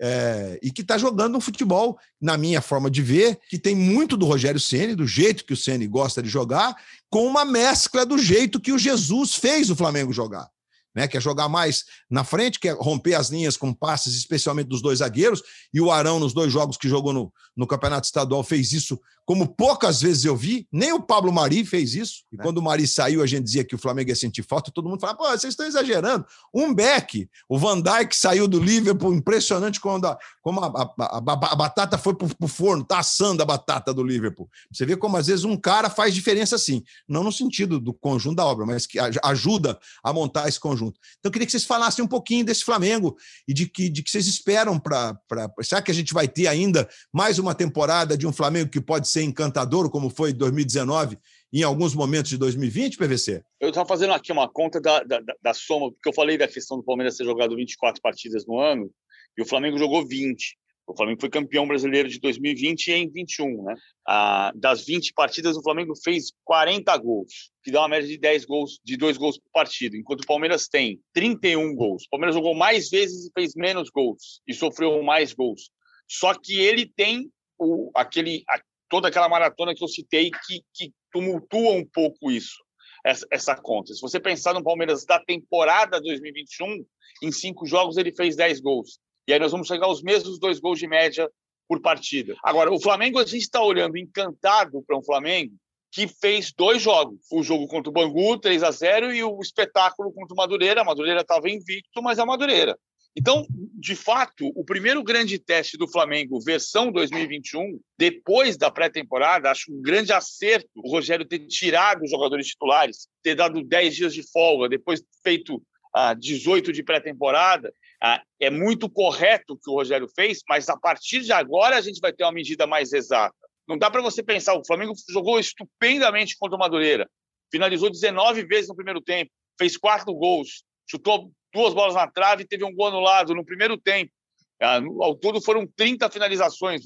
É, e que está jogando um futebol, na minha forma de ver, que tem muito do Rogério Ceni, do jeito que o Ceni gosta de jogar, com uma mescla do jeito que o Jesus fez o Flamengo jogar né? Quer jogar mais na frente, quer romper as linhas com passes, especialmente dos dois zagueiros. E o Arão, nos dois jogos que jogou no, no Campeonato Estadual, fez isso como poucas vezes eu vi, nem o Pablo Mari fez isso. E é. quando o Mari saiu, a gente dizia que o Flamengo ia sentir falta, todo mundo falava, pô, vocês estão exagerando. Um Beck, o Van Dijk saiu do Liverpool, impressionante quando a, como a, a, a, batata foi para o forno, tá assando a batata do Liverpool. Você vê como às vezes um cara faz diferença assim, não no sentido do conjunto da obra, mas que ajuda a montar esse conjunto. Então eu queria que vocês falassem um pouquinho desse Flamengo e de que, de que vocês esperam para. Será que a gente vai ter ainda mais uma temporada de um Flamengo que pode ser encantador, como foi 2019, em alguns momentos de 2020, PVC? Eu estava fazendo aqui uma conta da, da, da, soma, porque eu falei da questão do Palmeiras ter jogado 24 partidas no ano, e o Flamengo jogou 20. O Flamengo foi campeão brasileiro de 2020 em 21, né? Ah, das 20 partidas, o Flamengo fez 40 gols, que dá uma média de 10 gols, de 2 gols por partida, enquanto o Palmeiras tem 31 gols. O Palmeiras jogou mais vezes e fez menos gols, e sofreu mais gols. Só que ele tem o, aquele, toda aquela maratona que eu citei que, que tumultua um pouco isso, essa, essa, conta. Se você pensar no Palmeiras da temporada 2021, em cinco jogos ele fez 10 gols. E aí nós vamos chegar aos mesmos dois gols de média por partida. Agora, o Flamengo, a gente está olhando encantado para um Flamengo que fez dois jogos. O jogo contra o Bangu, 3 a 0 e o espetáculo contra o Madureira. A Madureira estava invicto, mas é a Madureira. Então, de fato, o primeiro grande teste do Flamengo, versão 2021, depois da pré-temporada, acho um grande acerto o Rogério ter tirado os jogadores titulares, ter dado 10 dias de folga, depois feito ah, 18 de pré-temporada. Ah, é muito correto o que o Rogério fez, mas a partir de agora a gente vai ter uma medida mais exata. Não dá para você pensar, o Flamengo jogou estupendamente contra o Madureira, finalizou 19 vezes no primeiro tempo, fez quatro gols, chutou duas bolas na trave e teve um gol anulado no primeiro tempo. Ah, ao todo foram 30 finalizações,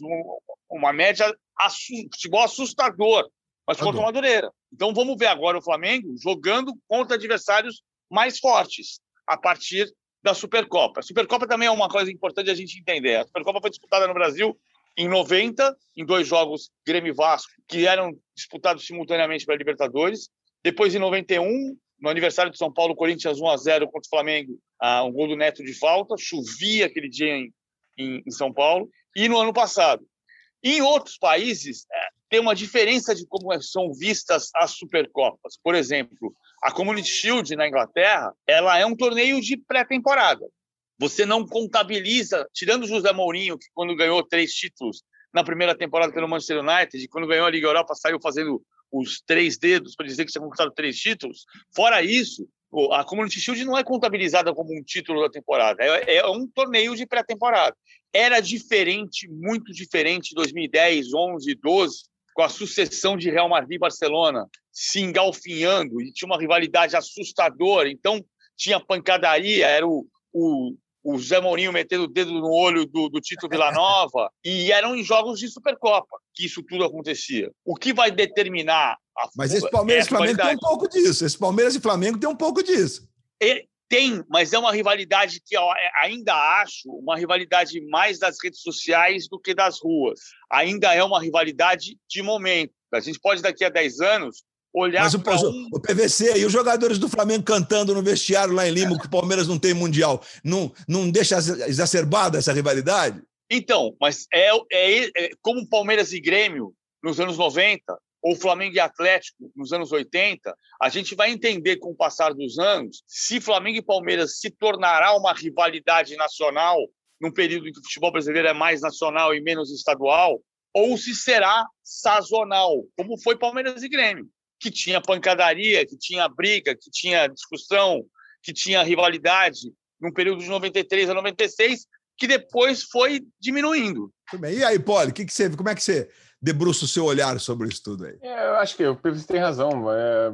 uma média futebol assustador, mas contra o Madureira. Então vamos ver agora o Flamengo jogando contra adversários mais fortes a partir da Supercopa. A Supercopa também é uma coisa importante a gente entender. A Supercopa foi disputada no Brasil em 90, em dois jogos Grêmio e Vasco, que eram disputados simultaneamente para a Libertadores. Depois, em 91, no aniversário de São Paulo, Corinthians 1 a 0 contra o Flamengo, ah, um gol do Neto de falta, chovia aquele dia em, em, em São Paulo. E no ano passado. Em outros países, é, tem uma diferença de como são vistas as Supercopas. Por exemplo, a Community Shield na Inglaterra, ela é um torneio de pré-temporada. Você não contabiliza, tirando o José Mourinho, que quando ganhou três títulos na primeira temporada pelo Manchester United, e quando ganhou a Liga Europa saiu fazendo os três dedos para dizer que tinha conquistado três títulos. Fora isso, a Community Shield não é contabilizada como um título da temporada, é, é um torneio de pré-temporada. Era diferente, muito diferente em 2010, 11, 12, com a sucessão de Real Madrid e Barcelona se engalfinhando e tinha uma rivalidade assustadora. Então, tinha pancadaria, era o, o, o Zé Mourinho metendo o dedo no olho do, do Tito Villanova, e eram em jogos de Supercopa que isso tudo acontecia. O que vai determinar a Mas esse Palmeiras e Flamengo tem um pouco disso. Esse Palmeiras e Flamengo tem um pouco disso. tem, mas é uma rivalidade que eu ainda acho uma rivalidade mais das redes sociais do que das ruas. Ainda é uma rivalidade de momento. A gente pode, daqui a 10 anos, olhar Mas o, um... o PVC e os jogadores do Flamengo cantando no vestiário lá em Lima que o Palmeiras não tem mundial, não, não deixa exacerbada essa rivalidade? Então, mas é, é, é, como Palmeiras e Grêmio nos anos 90, ou Flamengo e Atlético nos anos 80, a gente vai entender com o passar dos anos se Flamengo e Palmeiras se tornará uma rivalidade nacional num período em que o futebol brasileiro é mais nacional e menos estadual, ou se será sazonal, como foi Palmeiras e Grêmio, que tinha pancadaria, que tinha briga, que tinha discussão, que tinha rivalidade num período de 93 a 96, que depois foi diminuindo. E aí, Poli, que que você, como é que você debruça o seu olhar sobre isso tudo aí? É, eu acho que o PVC tem razão, é,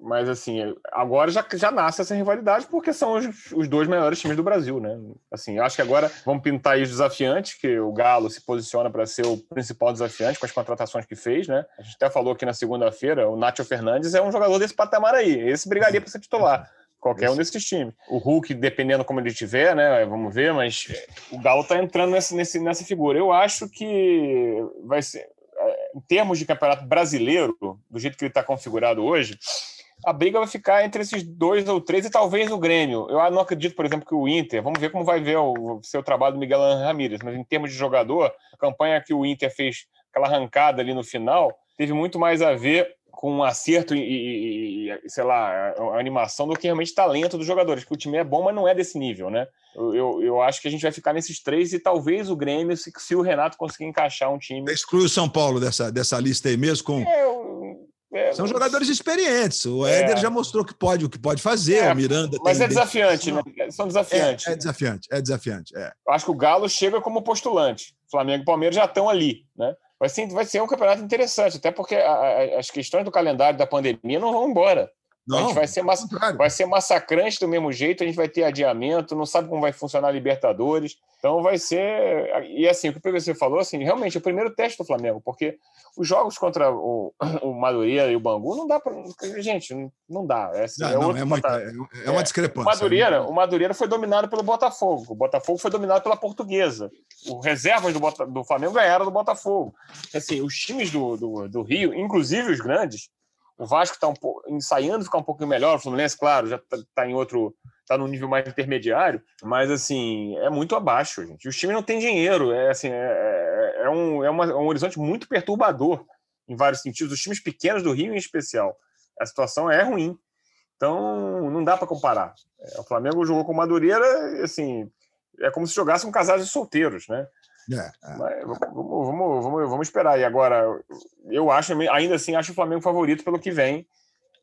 mas assim, agora já, já nasce essa rivalidade porque são os, os dois melhores times do Brasil, né? Assim, acho que agora vamos pintar aí os desafiantes, que o Galo se posiciona para ser o principal desafiante com as contratações que fez, né? A gente até falou aqui na segunda-feira, o Nacho Fernandes é um jogador desse patamar aí, esse brigaria para ser titular qualquer um desses times. O Hulk, dependendo como ele estiver, né? Vamos ver, mas o Galo está entrando nessa, nessa figura. Eu acho que vai ser, é, em termos de campeonato brasileiro, do jeito que ele está configurado hoje, a briga vai ficar entre esses dois ou três e talvez o Grêmio. Eu não acredito, por exemplo, que o Inter, vamos ver como vai ver o seu trabalho do Miguel Ramírez, mas em termos de jogador, a campanha que o Inter fez aquela arrancada ali no final teve muito mais a ver com um acerto e, e, sei lá, a animação do que realmente talento dos jogadores, porque o time é bom, mas não é desse nível, né? Eu, eu, eu acho que a gente vai ficar nesses três e talvez o Grêmio, se, se o Renato conseguir encaixar um time. Exclui o São Paulo dessa, dessa lista aí mesmo com. É, é, São jogadores experientes. O é. Éder já mostrou que pode, o que pode fazer, é, o Miranda. Mas é desafiante, né? São desafiantes. É, é desafiante, é desafiante. É. Eu acho que o Galo chega como postulante. Flamengo e Palmeiras já estão ali, né? Vai ser, vai ser um campeonato interessante, até porque a, a, as questões do calendário da pandemia não vão embora. Não, a gente vai ser, mass... vai ser massacrante do mesmo jeito, a gente vai ter adiamento, não sabe como vai funcionar a Libertadores. Então vai ser. E assim, o que o PVC falou, assim, realmente, é o primeiro teste do Flamengo, porque os jogos contra o, o Madureira e o Bangu não dá para. Gente, não dá. É, assim, não, é, não, é, é, é, uma discrepância. O Madureira, né? o Madureira foi dominado pelo Botafogo. O Botafogo foi dominado pela Portuguesa. Os reservas do, Bota... do Flamengo ganharam do Botafogo. Assim, os times do, do, do Rio, inclusive os grandes, o Vasco está um ensaiando ficar um pouquinho melhor. O Fluminense, claro, já está tá em outro, está no nível mais intermediário, mas assim é muito abaixo, gente. Os times não têm dinheiro. É assim, é, é, é um, é, uma, é um horizonte muito perturbador em vários sentidos. Os times pequenos do Rio, em especial, a situação é ruim. Então não dá para comparar. É, o Flamengo jogou com Madureira, assim, é como se jogasse um casal de solteiros, né? É, é. Vamos, vamos, vamos, vamos, esperar. E agora, eu acho, ainda assim, acho o Flamengo favorito pelo que vem,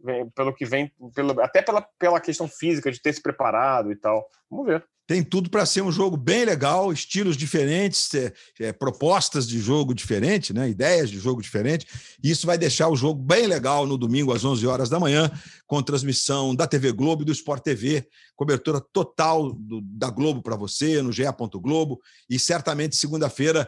vem pelo que vem, pelo, até pela, pela questão física de ter se preparado e tal. Vamos ver tem tudo para ser um jogo bem legal, estilos diferentes, é, é, propostas de jogo diferentes, né? ideias de jogo diferentes. E isso vai deixar o jogo bem legal no domingo às 11 horas da manhã, com transmissão da TV Globo e do Sport TV, cobertura total do, da Globo para você, no GE. Globo. E certamente segunda-feira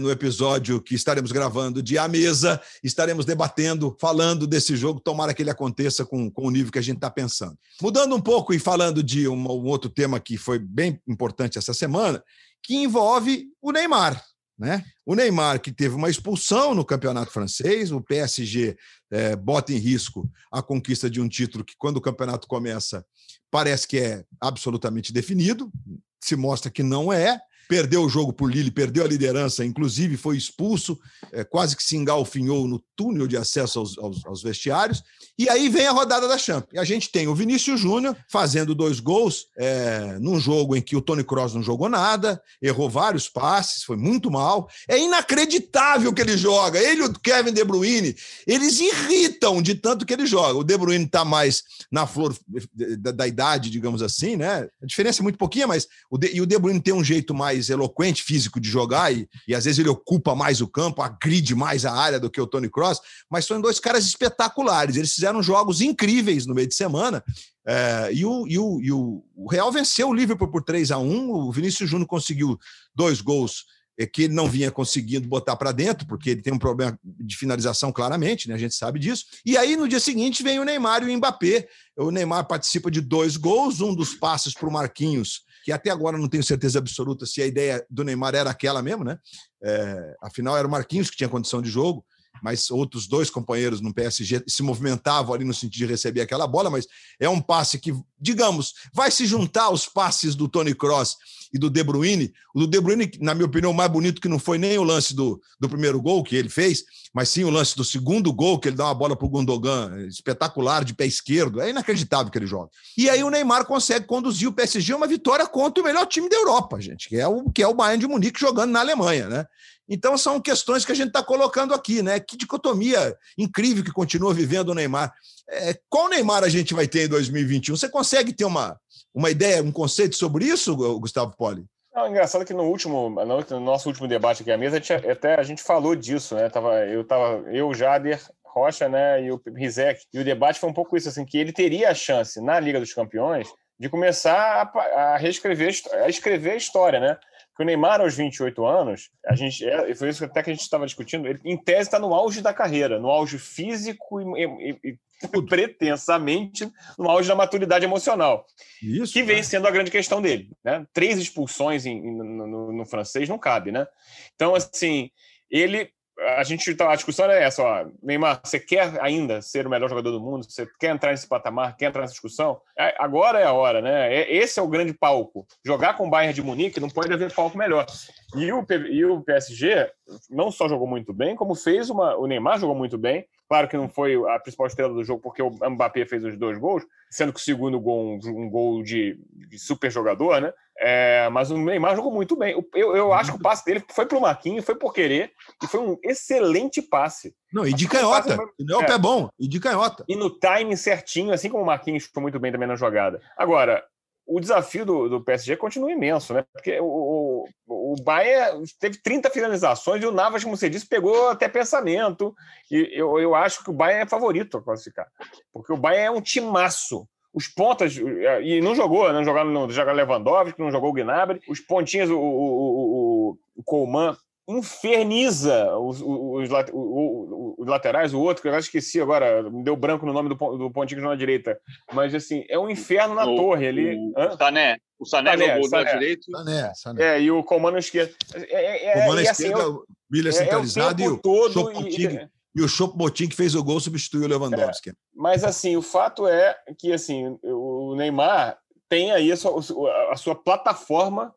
no episódio que estaremos gravando de A Mesa, estaremos debatendo, falando desse jogo. Tomara que ele aconteça com, com o nível que a gente está pensando. Mudando um pouco e falando de um, um outro tema que foi bem importante essa semana, que envolve o Neymar. Né? O Neymar, que teve uma expulsão no campeonato francês, o PSG é, bota em risco a conquista de um título que, quando o campeonato começa, parece que é absolutamente definido, se mostra que não é perdeu o jogo por Lille, perdeu a liderança, inclusive foi expulso, é, quase que se engalfinhou no túnel de acesso aos, aos, aos, vestiários. E aí vem a rodada da Champions. E a gente tem o Vinícius Júnior fazendo dois gols é, num jogo em que o Tony Kroos não jogou nada, errou vários passes, foi muito mal. É inacreditável que ele joga. Ele e o Kevin De Bruyne, eles irritam de tanto que ele joga. O De Bruyne está mais na flor da, da, idade, digamos assim, né? A diferença é muito pouquinha, mas o De, e o De Bruyne tem um jeito mais mais eloquente físico de jogar e, e às vezes ele ocupa mais o campo, agride mais a área do que o Tony Cross, mas são dois caras espetaculares. Eles fizeram jogos incríveis no meio de semana. É, e, o, e, o, e o, Real venceu o Liverpool por 3 a 1 O Vinícius Júnior conseguiu dois gols é, que ele não vinha conseguindo botar para dentro, porque ele tem um problema de finalização, claramente, né? a gente sabe disso. E aí, no dia seguinte, vem o Neymar e o Mbappé. O Neymar participa de dois gols, um dos passes para o Marquinhos que até agora não tenho certeza absoluta se a ideia do Neymar era aquela mesmo, né? É, afinal, era o Marquinhos que tinha condição de jogo, mas outros dois companheiros no PSG se movimentavam ali no sentido de receber aquela bola, mas é um passe que, digamos, vai se juntar aos passes do Tony Cross e do De Bruyne. O do De Bruyne, na minha opinião, mais bonito que não foi nem o lance do, do primeiro gol que ele fez, mas sim o lance do segundo gol, que ele dá uma bola para o Gundogan, espetacular, de pé esquerdo. É inacreditável que ele joga. E aí o Neymar consegue conduzir o PSG a uma vitória contra o melhor time da Europa, gente, que é o, que é o Bayern de Munique jogando na Alemanha, né? Então são questões que a gente está colocando aqui, né? Que dicotomia incrível que continua vivendo o Neymar. É, qual Neymar a gente vai ter em 2021? Você consegue ter uma, uma ideia, um conceito sobre isso, Gustavo Poli? Não, engraçado que no último, no nosso último debate aqui à mesa, até a gente falou disso, né? Tava, eu tava, eu, Jader, Rocha, né, e o Rizek, e o debate foi um pouco isso, assim, que ele teria a chance na Liga dos Campeões de começar a, a reescrever, a escrever a história, né? Porque o Neymar, aos 28 anos, a gente, é, foi isso até que a gente estava discutindo, ele, em tese, está no auge da carreira, no auge físico e, e, e pretensamente no auge da maturidade emocional. Isso, que vem né? sendo a grande questão dele. Né? Três expulsões em, no, no, no, francês não cabe, né? Então, assim, ele a gente tá, a discussão é essa, ó, Neymar, você quer ainda ser o melhor jogador do mundo? Você quer entrar nesse patamar? Quer entrar nessa discussão? É, agora é a hora, né? É, esse é o grande palco. Jogar com o Bayern de Munique não pode haver palco melhor. E o, e o PSG não só jogou muito bem, como fez uma. O Neymar jogou muito bem. Claro que não foi a principal estrela do jogo, porque o Mbappé fez os dois gols, sendo que o segundo gol um, um gol de, de, super jogador, né? É, mas o Neymar jogou muito bem. Eu, eu acho que o passe dele foi para o Marquinhos, foi por querer, e foi um excelente passe. Não, e de canhota. Foi, não é o pé bom, e de canhota. E no timing certinho, assim como o Marquinhos ficou muito bem também na jogada. Agora, o desafio do, do, PSG continua imenso, né? Porque o, o, o Bayern teve 30 finalizações e o Navas, como você disse, pegou até pensamento. E eu, eu acho que o Bayern é favorito a classificar. Porque o Bayern é um timaço. Os pontas, e não jogou, não jogaram, não jogaram Lewandowski, não jogou o Gnabry. Os pontinhos, o, o, o, o Coleman inferniza os, os, os, os, laterais, o outro, que eu esqueci agora, me deu branco no nome do, do pontinho na direita. Mas assim, é um inferno na o, torre ali. O, Sané. O Sané, Sané jogou Sané. direito. Sané, Sané. É, e o Comando esquerdo. É, é, Comando é, assim, esquerda, assim, é, centralizado é o e o todo e, e o Chopo Motim, que fez o gol, substituiu o Lewandowski. É, mas assim, o fato é que assim, o Neymar tem aí a sua, a sua plataforma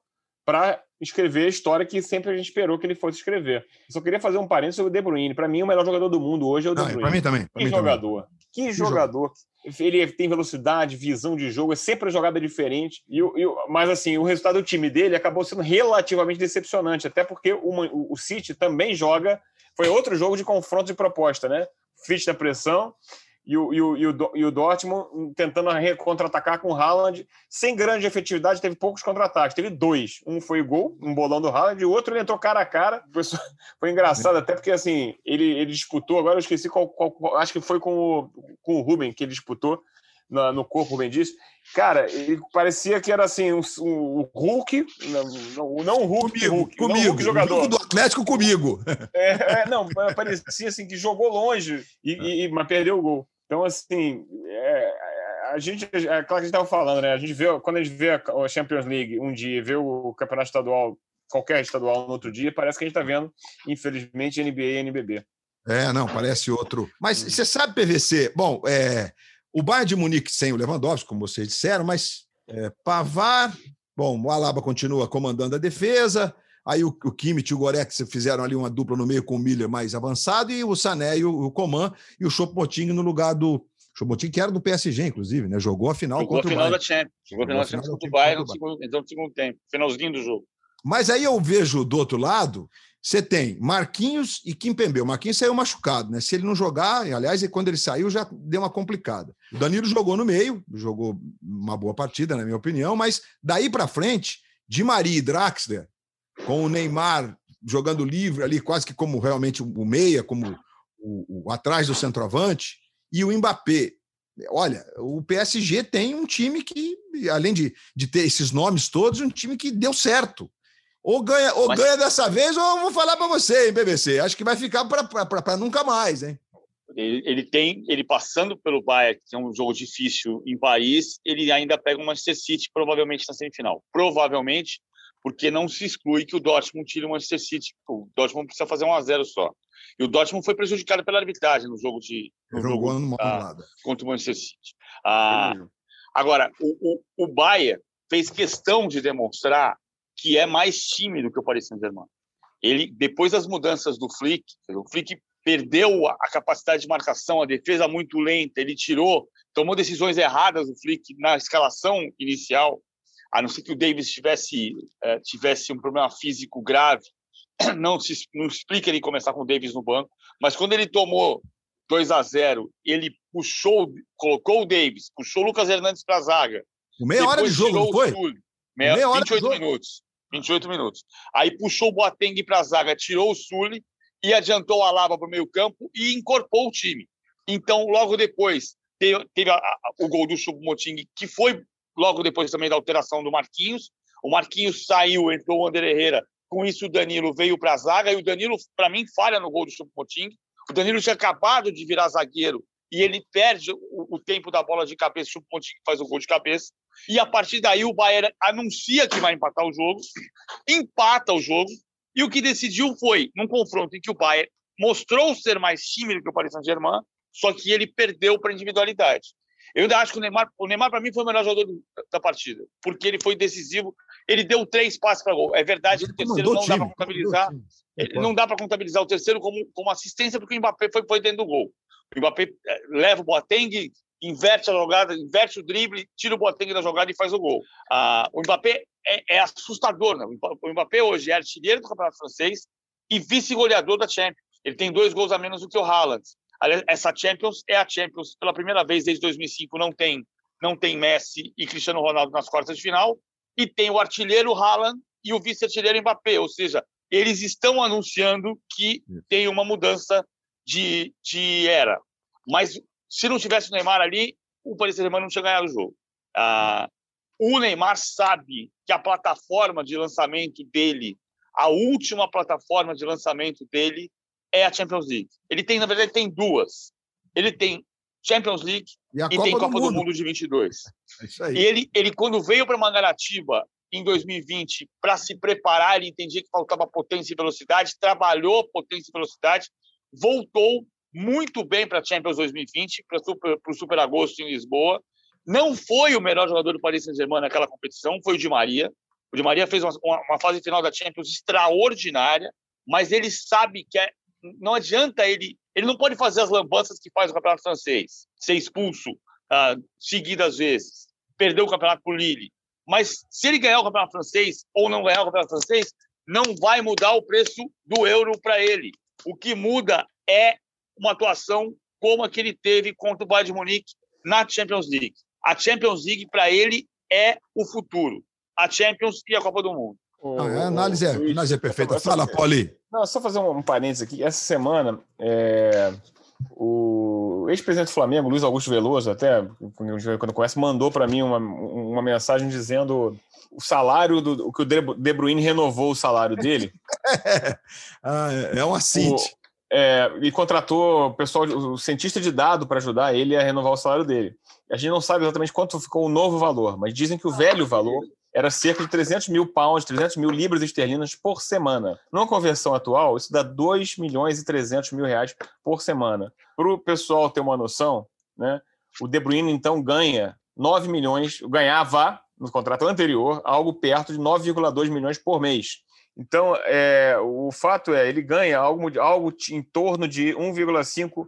para escrever a história que sempre a gente esperou que ele fosse escrever. Eu só queria fazer um parênteses sobre o De Bruyne. Para mim, o melhor jogador do mundo hoje é o De Bruyne. Para mim também. Que mim jogador. Também. Que, que jogador. Ele tem velocidade, visão de jogo, é sempre uma jogada diferente. E, e, mas, assim, o resultado do time dele acabou sendo relativamente decepcionante, até porque o, o City também joga. Foi outro jogo de confronto de proposta, né? Fit da pressão e o, e o, e o, e o Dortmund tentando contra-atacar com o Haaland, sem grande efetividade, teve poucos contra-ataques, teve dois. Um foi o gol, um bolão do Haaland, e o outro ele entrou cara a cara. Foi engraçado, até porque assim, ele, ele disputou, agora eu esqueci qual, qual acho que foi com o, com o Ruben que ele disputou no, no corpo, o Ruben disse. Cara, ele parecia que era assim, o um, um, Hulk, não, não o Hulk, comigo, Hulk, comigo, não Hulk jogador. do Atlético comigo. É, é, não, parecia assim que jogou longe e, e, mas perdeu o gol. Então, assim, é, a gente, é claro que a gente estava falando, né? A gente vê, quando a gente vê a Champions League um dia, vê o campeonato estadual, qualquer estadual no outro dia, parece que a gente está vendo, infelizmente, NBA e NBB. É, não, parece outro. Mas você sabe, PVC, bom, é, o Bayern de Munique sem o Lewandowski, como vocês disseram, mas é, Pavar, bom, o Alaba continua comandando a defesa, Aí o, o Kimmich e o Gorex fizeram ali uma dupla no meio com o Miller mais avançado e o Sané e o, o Coman e o Choupo-Moting no lugar do Choupo-Moting, que era do PSG, inclusive, né? Jogou a final Jogou contra a final da Champions. Jogou a final da Champions contra o Bayern então no segundo tempo, finalzinho do jogo. Mas aí eu vejo do outro lado, você tem Marquinhos e Kimpembe. O Marquinhos saiu machucado, né? Se ele não jogar, aliás, quando ele saiu já deu uma complicada. O Danilo jogou no meio, jogou uma boa partida, na minha opinião, mas daí para frente, Di Maria e Draxler com o Neymar jogando livre ali, quase que como realmente o meia, como o, o atrás do centroavante, e o Mbappé. Olha, o PSG tem um time que, além de, de ter esses nomes todos, um time que deu certo. Ou ganha, ou Mas... ganha dessa vez, ou eu vou falar para você, hein, BBC. Acho que vai ficar para nunca mais, hein? Ele, ele, tem, ele passando pelo Bayern, que é um jogo difícil em Paris, ele ainda pega o Manchester City, provavelmente na semifinal. Provavelmente, porque não se exclui que o Dortmund tire o Manchester City. O Dortmund precisa fazer um a zero só. E o Dortmund foi prejudicado pela arbitragem no jogo de no jogo, jogo ah, contra o Manchester City. Ah, agora, o, o, o Bayern fez questão de demonstrar que é mais time do que o Paris Saint-Germain. Ele, depois das mudanças do Flick, o Flick perdeu a capacidade de marcação, a defesa muito lenta, ele tirou, tomou decisões erradas o Flick na escalação inicial a não ser que o Davis tivesse, é, tivesse um problema físico grave, não, se, não explica ele começar com o Davis no banco, mas quando ele tomou 2 a 0 ele puxou, colocou o Davis, puxou o Lucas Hernandes para a zaga. Meia hora de jogo, não foi? meia, meia hora 28 minutos. 28 minutos. Aí puxou o Boateng para a zaga, tirou o Sully e adiantou a Lava para o meio campo e incorporou o time. Então, logo depois, teve, teve a, a, o gol do Choupo-Moting, que foi logo depois também da alteração do Marquinhos. O Marquinhos saiu, entrou o André Herrera. Com isso, o Danilo veio para a zaga e o Danilo, para mim, falha no gol do Chupomoting. O Danilo tinha acabado de virar zagueiro e ele perde o, o tempo da bola de cabeça. O faz o gol de cabeça. E a partir daí, o Bayern anuncia que vai empatar o jogo, empata o jogo. E o que decidiu foi, num confronto em que o Bayern mostrou ser mais tímido que o Paris Saint-Germain, só que ele perdeu para individualidade. Eu ainda acho que o Neymar, o Neymar para mim foi o melhor jogador da partida, porque ele foi decisivo. Ele deu três passes para gol. É verdade que o terceiro não dá para contabilizar. não dá para contabilizar o terceiro como, como assistência, porque o Mbappé foi, foi dentro do gol. O Mbappé eh, leva o Boateng, inverte a jogada, inverte o drible, tira o Boateng da jogada e faz o gol. Ah, o Mbappé é, é, assustador, né? O Mbappé hoje é artilheiro do Campeonato Francês e vice-goleador da Champions. Ele tem dois gols a menos do que o Haaland. Essa Champions é a Champions pela primeira vez desde 2005 não tem não tem Messi e Cristiano Ronaldo nas quartas de final e tem o artilheiro Haaland e o vice-artilheiro Mbappé, ou seja, eles estão anunciando que tem uma mudança de, de era. Mas se não tivesse o Neymar ali, o Paris Saint-Germain não tinha ganhado o jogo. Ah, o Neymar sabe que a plataforma de lançamento dele, a última plataforma de lançamento dele, é a Champions League. Ele tem, na verdade, tem duas. Ele tem Champions League e, e tem Copa do Mundo. do Mundo de 22. É isso aí. E ele, ele quando veio para Mangaratiba em 2020 para se preparar, ele entendia que faltava potência e velocidade, trabalhou potência e velocidade, voltou muito bem para a Champions 2020, para o Super Agosto em Lisboa. Não foi o melhor jogador do Paris Saint-Germain naquela competição, foi o Di Maria. O Di Maria fez uma, uma, fase final da Champions extraordinária, mas ele sabe que é, não adianta ele. Ele não pode fazer as lambanças que faz o campeonato francês, ser expulso uh, seguidas vezes, perder o campeonato para o Lille. Mas se ele ganhar o campeonato francês ou não ganhar o campeonato francês, não vai mudar o preço do euro para ele. O que muda é uma atuação como a que ele teve contra o Bayern de Munique na Champions League. A Champions League, para ele, é o futuro. A Champions e a Copa do Mundo. Não, a análise é, a análise é perfeita. Fala, Poli. Não, só fazer um, parênteses aqui. Essa semana, é, o ex-presidente do Flamengo, Luiz Augusto Veloso, até quando conhece, mandou para mim uma, uma mensagem dizendo o salário do que o De Bruyne renovou o salário dele. ah, é um assinte. É, e contratou o pessoal, o cientista de dado para ajudar ele a renovar o salário dele. A gente não sabe exatamente quanto ficou o novo valor, mas dizem que o velho valor era cerca de 300 mil pounds, 300 mil libras esterlinas por semana. Numa conversão atual, isso dá 2 milhões e 300 mil reais por semana. Para o pessoal ter uma noção, né, o De Bruyne, então, ganha 9 milhões, ganhava no contrato anterior algo perto de 9,2 milhões por mês. Então, é, o fato é, ele ganha algo, algo em torno de 1,5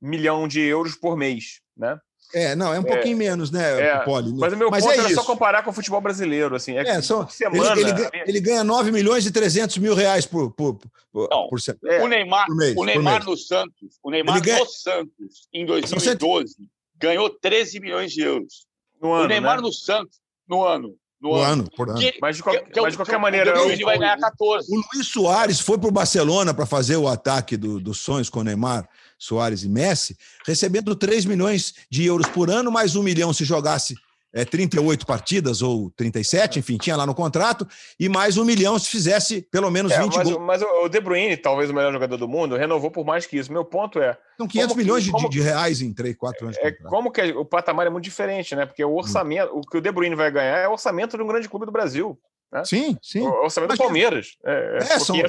milhão de euros por mês, né? É, não, é um é, pouquinho menos, né, é, Poli? Mas o meu mas ponto é era isso. só comparar com o futebol brasileiro, assim. É, é só, semana, ele, ele, ele, ganha 9 milhões e 300 mil reais por, por, por, não, por, é, o Neymar, mês, o Neymar no Santos, o Neymar ganha... no Santos, em 2012, ganhou 13 milhões de euros. No ano, o Neymar né? no Santos, no ano, no, ano. ano. por ano. Que, mas de, qual, que, mas de qualquer maneira. O, ele vai ganhar 14. O Luiz Soares foi para o Barcelona para fazer o ataque do, dos sonhos com o Neymar, Soares e Messi, recebendo 3 milhões de euros por ano, mais um milhão se jogasse é, 38 partidas ou 37, enfim, tinha lá no contrato, e mais um milhão se fizesse pelo menos é, 20 mas, gols. Mas o De Bruyne, talvez o melhor jogador do mundo, renovou por mais que isso. Meu ponto é. São 500 milhões de, de, reais em 3, 4 anos. É, como que o patamar é muito diferente, né? Porque o orçamento, hum. o que o De Bruyne vai ganhar é o orçamento de um grande clube do Brasil. Né? Sim, sim. O orçamento do Palmeiras. É, é, são, é,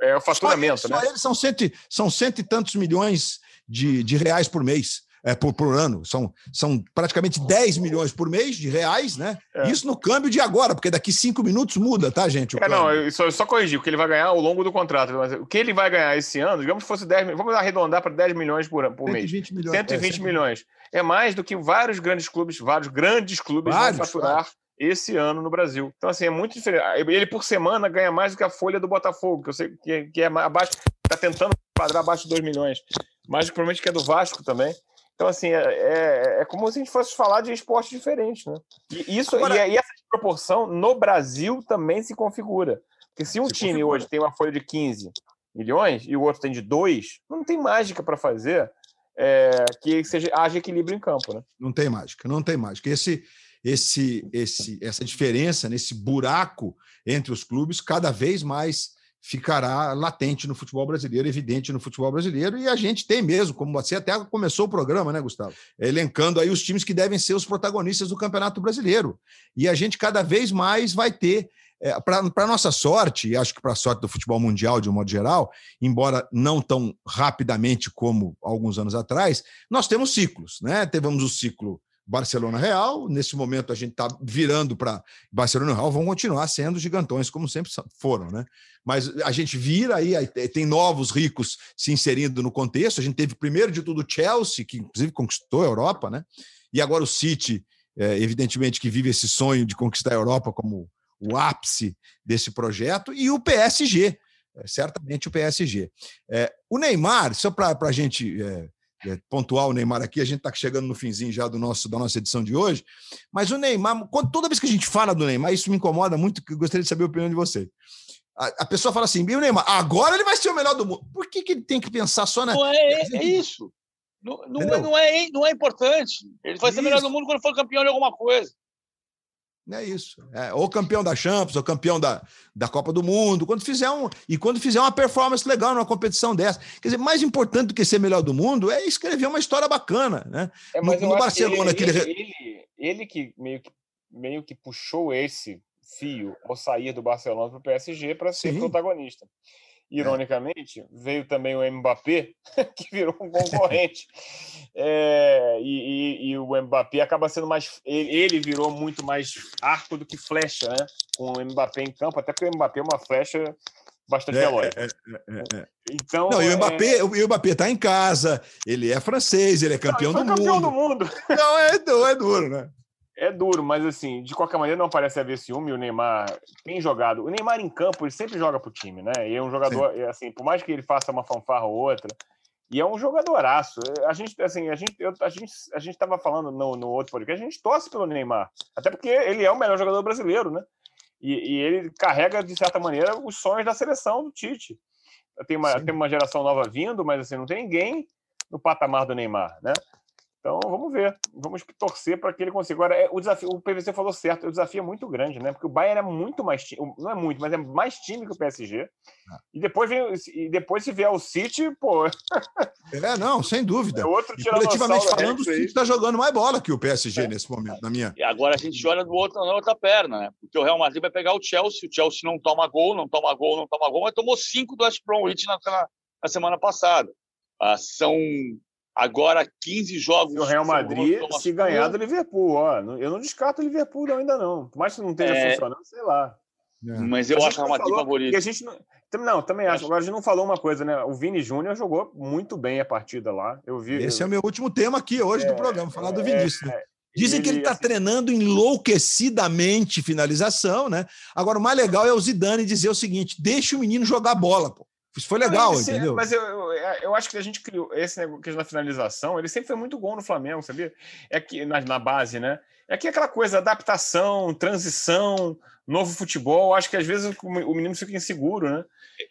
é, é, o faturamento, só, né? Só eles são cento, são cento e tantos milhões de, de reais por mês é, por, por ano. São, são praticamente 10 milhões por mês de reais, né? É. Isso no câmbio de agora, porque daqui cinco minutos muda, tá, gente? é, não, só, só corrigir o que ele vai ganhar ao longo do contrato. Mas o que ele vai ganhar esse ano, digamos que fosse 10 vamos arredondar para 10 milhões por, por 120 mês. Milhões, 120 é, milhões. É mais do que vários grandes clubes, vários grandes clubes vários, vão faturar. Vários esse ano no Brasil. Então, assim, é muito diferente. Ele, por semana, ganha mais do que a folha do Botafogo, que eu sei que, que é abaixo, está tentando quadrar abaixo de 2 milhões. Mais provavelmente que é do Vasco também. Então, assim, é, é, é, como se a gente fosse falar de esportes diferentes, né? E, isso, Agora... e, essa proporção no Brasil também se configura. Porque se um se time configura. hoje tem uma folha de 15 milhões e o outro tem de 2, não tem mágica para fazer é, que seja, haja equilíbrio em campo, né? Não tem mágica, não tem mágica. Esse, esse, esse, essa diferença, nesse buraco entre os clubes, cada vez mais ficará latente no futebol brasileiro, evidente no futebol brasileiro, e a gente tem mesmo, como você até começou o programa, né, Gustavo? Elencando aí os times que devem ser os protagonistas do Campeonato Brasileiro. E a gente cada vez mais vai ter É, para nossa sorte, e acho que para a sorte do futebol mundial de um modo geral, embora não tão rapidamente como alguns anos atrás, nós temos ciclos. Né? Tivemos o ciclo Barcelona Real. Nesse momento, a gente está virando para Barcelona Real, vão continuar sendo gigantões, como sempre foram, né? Mas a gente vira aí, tem novos ricos se inserindo no contexto. A gente teve primeiro de tudo o Chelsea, que inclusive conquistou a Europa, né? E agora o City, é, evidentemente, que vive esse sonho de conquistar a Europa como o ápice desse projeto, e o PSG, é, certamente o PSG. É, o Neymar, só para a gente pontuar o Neymar aqui, a gente está chegando no finzinho já do nosso, da nossa edição de hoje, mas o Neymar, quando, toda vez que a gente fala do Neymar, isso me incomoda muito, gostaria de saber a opinião de você. A, a pessoa fala assim, o Neymar, agora ele vai ser o melhor do mundo. Por que, que ele tem que pensar só na. Não é, é isso. Não, não, é, não, é, não é importante. Ele vai ser o melhor do mundo quando for campeão de alguma coisa. É isso. É, ou campeão da Champions, ou campeão da, da Copa do Mundo, quando fizer um. E quando fizer uma performance legal numa competição dessa. Quer dizer, mais importante do que ser melhor do mundo é escrever uma história bacana, né? É, mas no, no Barcelona, que ele, ele, ele, ele, que meio que meio que puxou esse fio ao sair do Barcelona para o PSG para ser Sim. protagonista. É. Ironicamente, é. veio também o Mbappé, que virou um concorrente. é, e, e, e, o Mbappé acaba sendo mais. Ele virou muito mais arco do que flecha, né? Com o Mbappé em campo, até porque o Mbappé é uma flecha bastante é, veloz. É, é, é, então, não, e o Mbappé, o Mbappé tá em casa, ele é francês, ele é campeão, não, do, campeão mundo. do mundo. Não, é, é duro, né? É duro, mas assim, de qualquer maneira não parece haver ciúme. O Neymar tem jogado. O Neymar em campo, ele sempre joga pro time, né? E é um jogador, Sim. assim, por mais que ele faça uma fanfarra ou outra, e é um jogadoraço. A gente, assim, a gente, eu, a gente, a gente tava falando no, no outro podcast, a gente torce pelo Neymar. Até porque ele é o melhor jogador brasileiro, né? E, e ele carrega, de certa maneira, os sonhos da seleção do Tite. Tem uma, tem uma geração nova vindo, mas assim, não tem ninguém no patamar do Neymar, né? Então, vamos ver. Vamos torcer para que ele consiga. Agora, é, o desafio, o PVC falou certo, o desafio é muito grande, né? Porque o Bayern é muito mais não é muito, mas é mais time que o PSG. Ah. E depois vem, e depois se vier o City, pô. É, não, sem dúvida. É outro e coletivamente falando, o City está jogando mais bola que o PSG é. nesse momento, na minha. E agora a gente olha do outro, na outra perna, né? Porque o Real Madrid vai pegar o Chelsea, o Chelsea não toma gol, não toma gol, não toma gol, mas tomou cinco do West Bromwich na, na, na semana passada. Ah, são Agora, 15 jogos. E o Real Madrid, se ganhar do Liverpool, ó. Eu não descarto o Liverpool ainda, não. Por mais que não esteja é... funcionando, sei lá. É. Mas eu acho o Real Madrid favorito. a gente não... não, também acho. Agora a gente não falou uma coisa, né? O Vini Júnior jogou muito bem a partida lá. Eu vi. Esse eu... é o meu último tema aqui hoje é, do programa, falar do Vinícius. Né? É, Dizem ele, que ele está assim... treinando enlouquecidamente finalização, né? Agora, o mais legal é o Zidane dizer o seguinte: deixa o menino jogar bola, pô. Isso foi legal, não, entendeu? Mas eu, eu, eu, acho que a gente criou esse negócio na finalização, ele sempre foi muito bom no Flamengo, sabia? É que na, na base, né? É que aquela coisa, adaptação, transição, novo futebol, acho que às vezes o, o menino fica inseguro, né?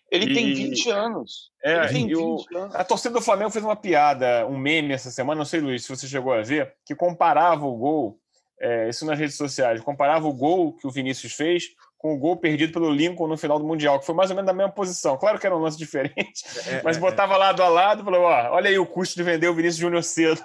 Ele e, tem 20 anos. É, tem 20 o, anos. A torcida do Flamengo fez uma piada, um meme essa semana, não sei, Luiz, se você chegou a ver, que comparava o gol, é, isso nas redes sociais, comparava o gol que o Vinícius fez com o gol perdido pelo Lincoln no final do Mundial, que foi mais ou menos na mesma posição. Claro que era um lance diferente, é, mas é, botava é. lado a lado e falou: ó, olha aí o custo de vender o Vinícius Júnior cedo.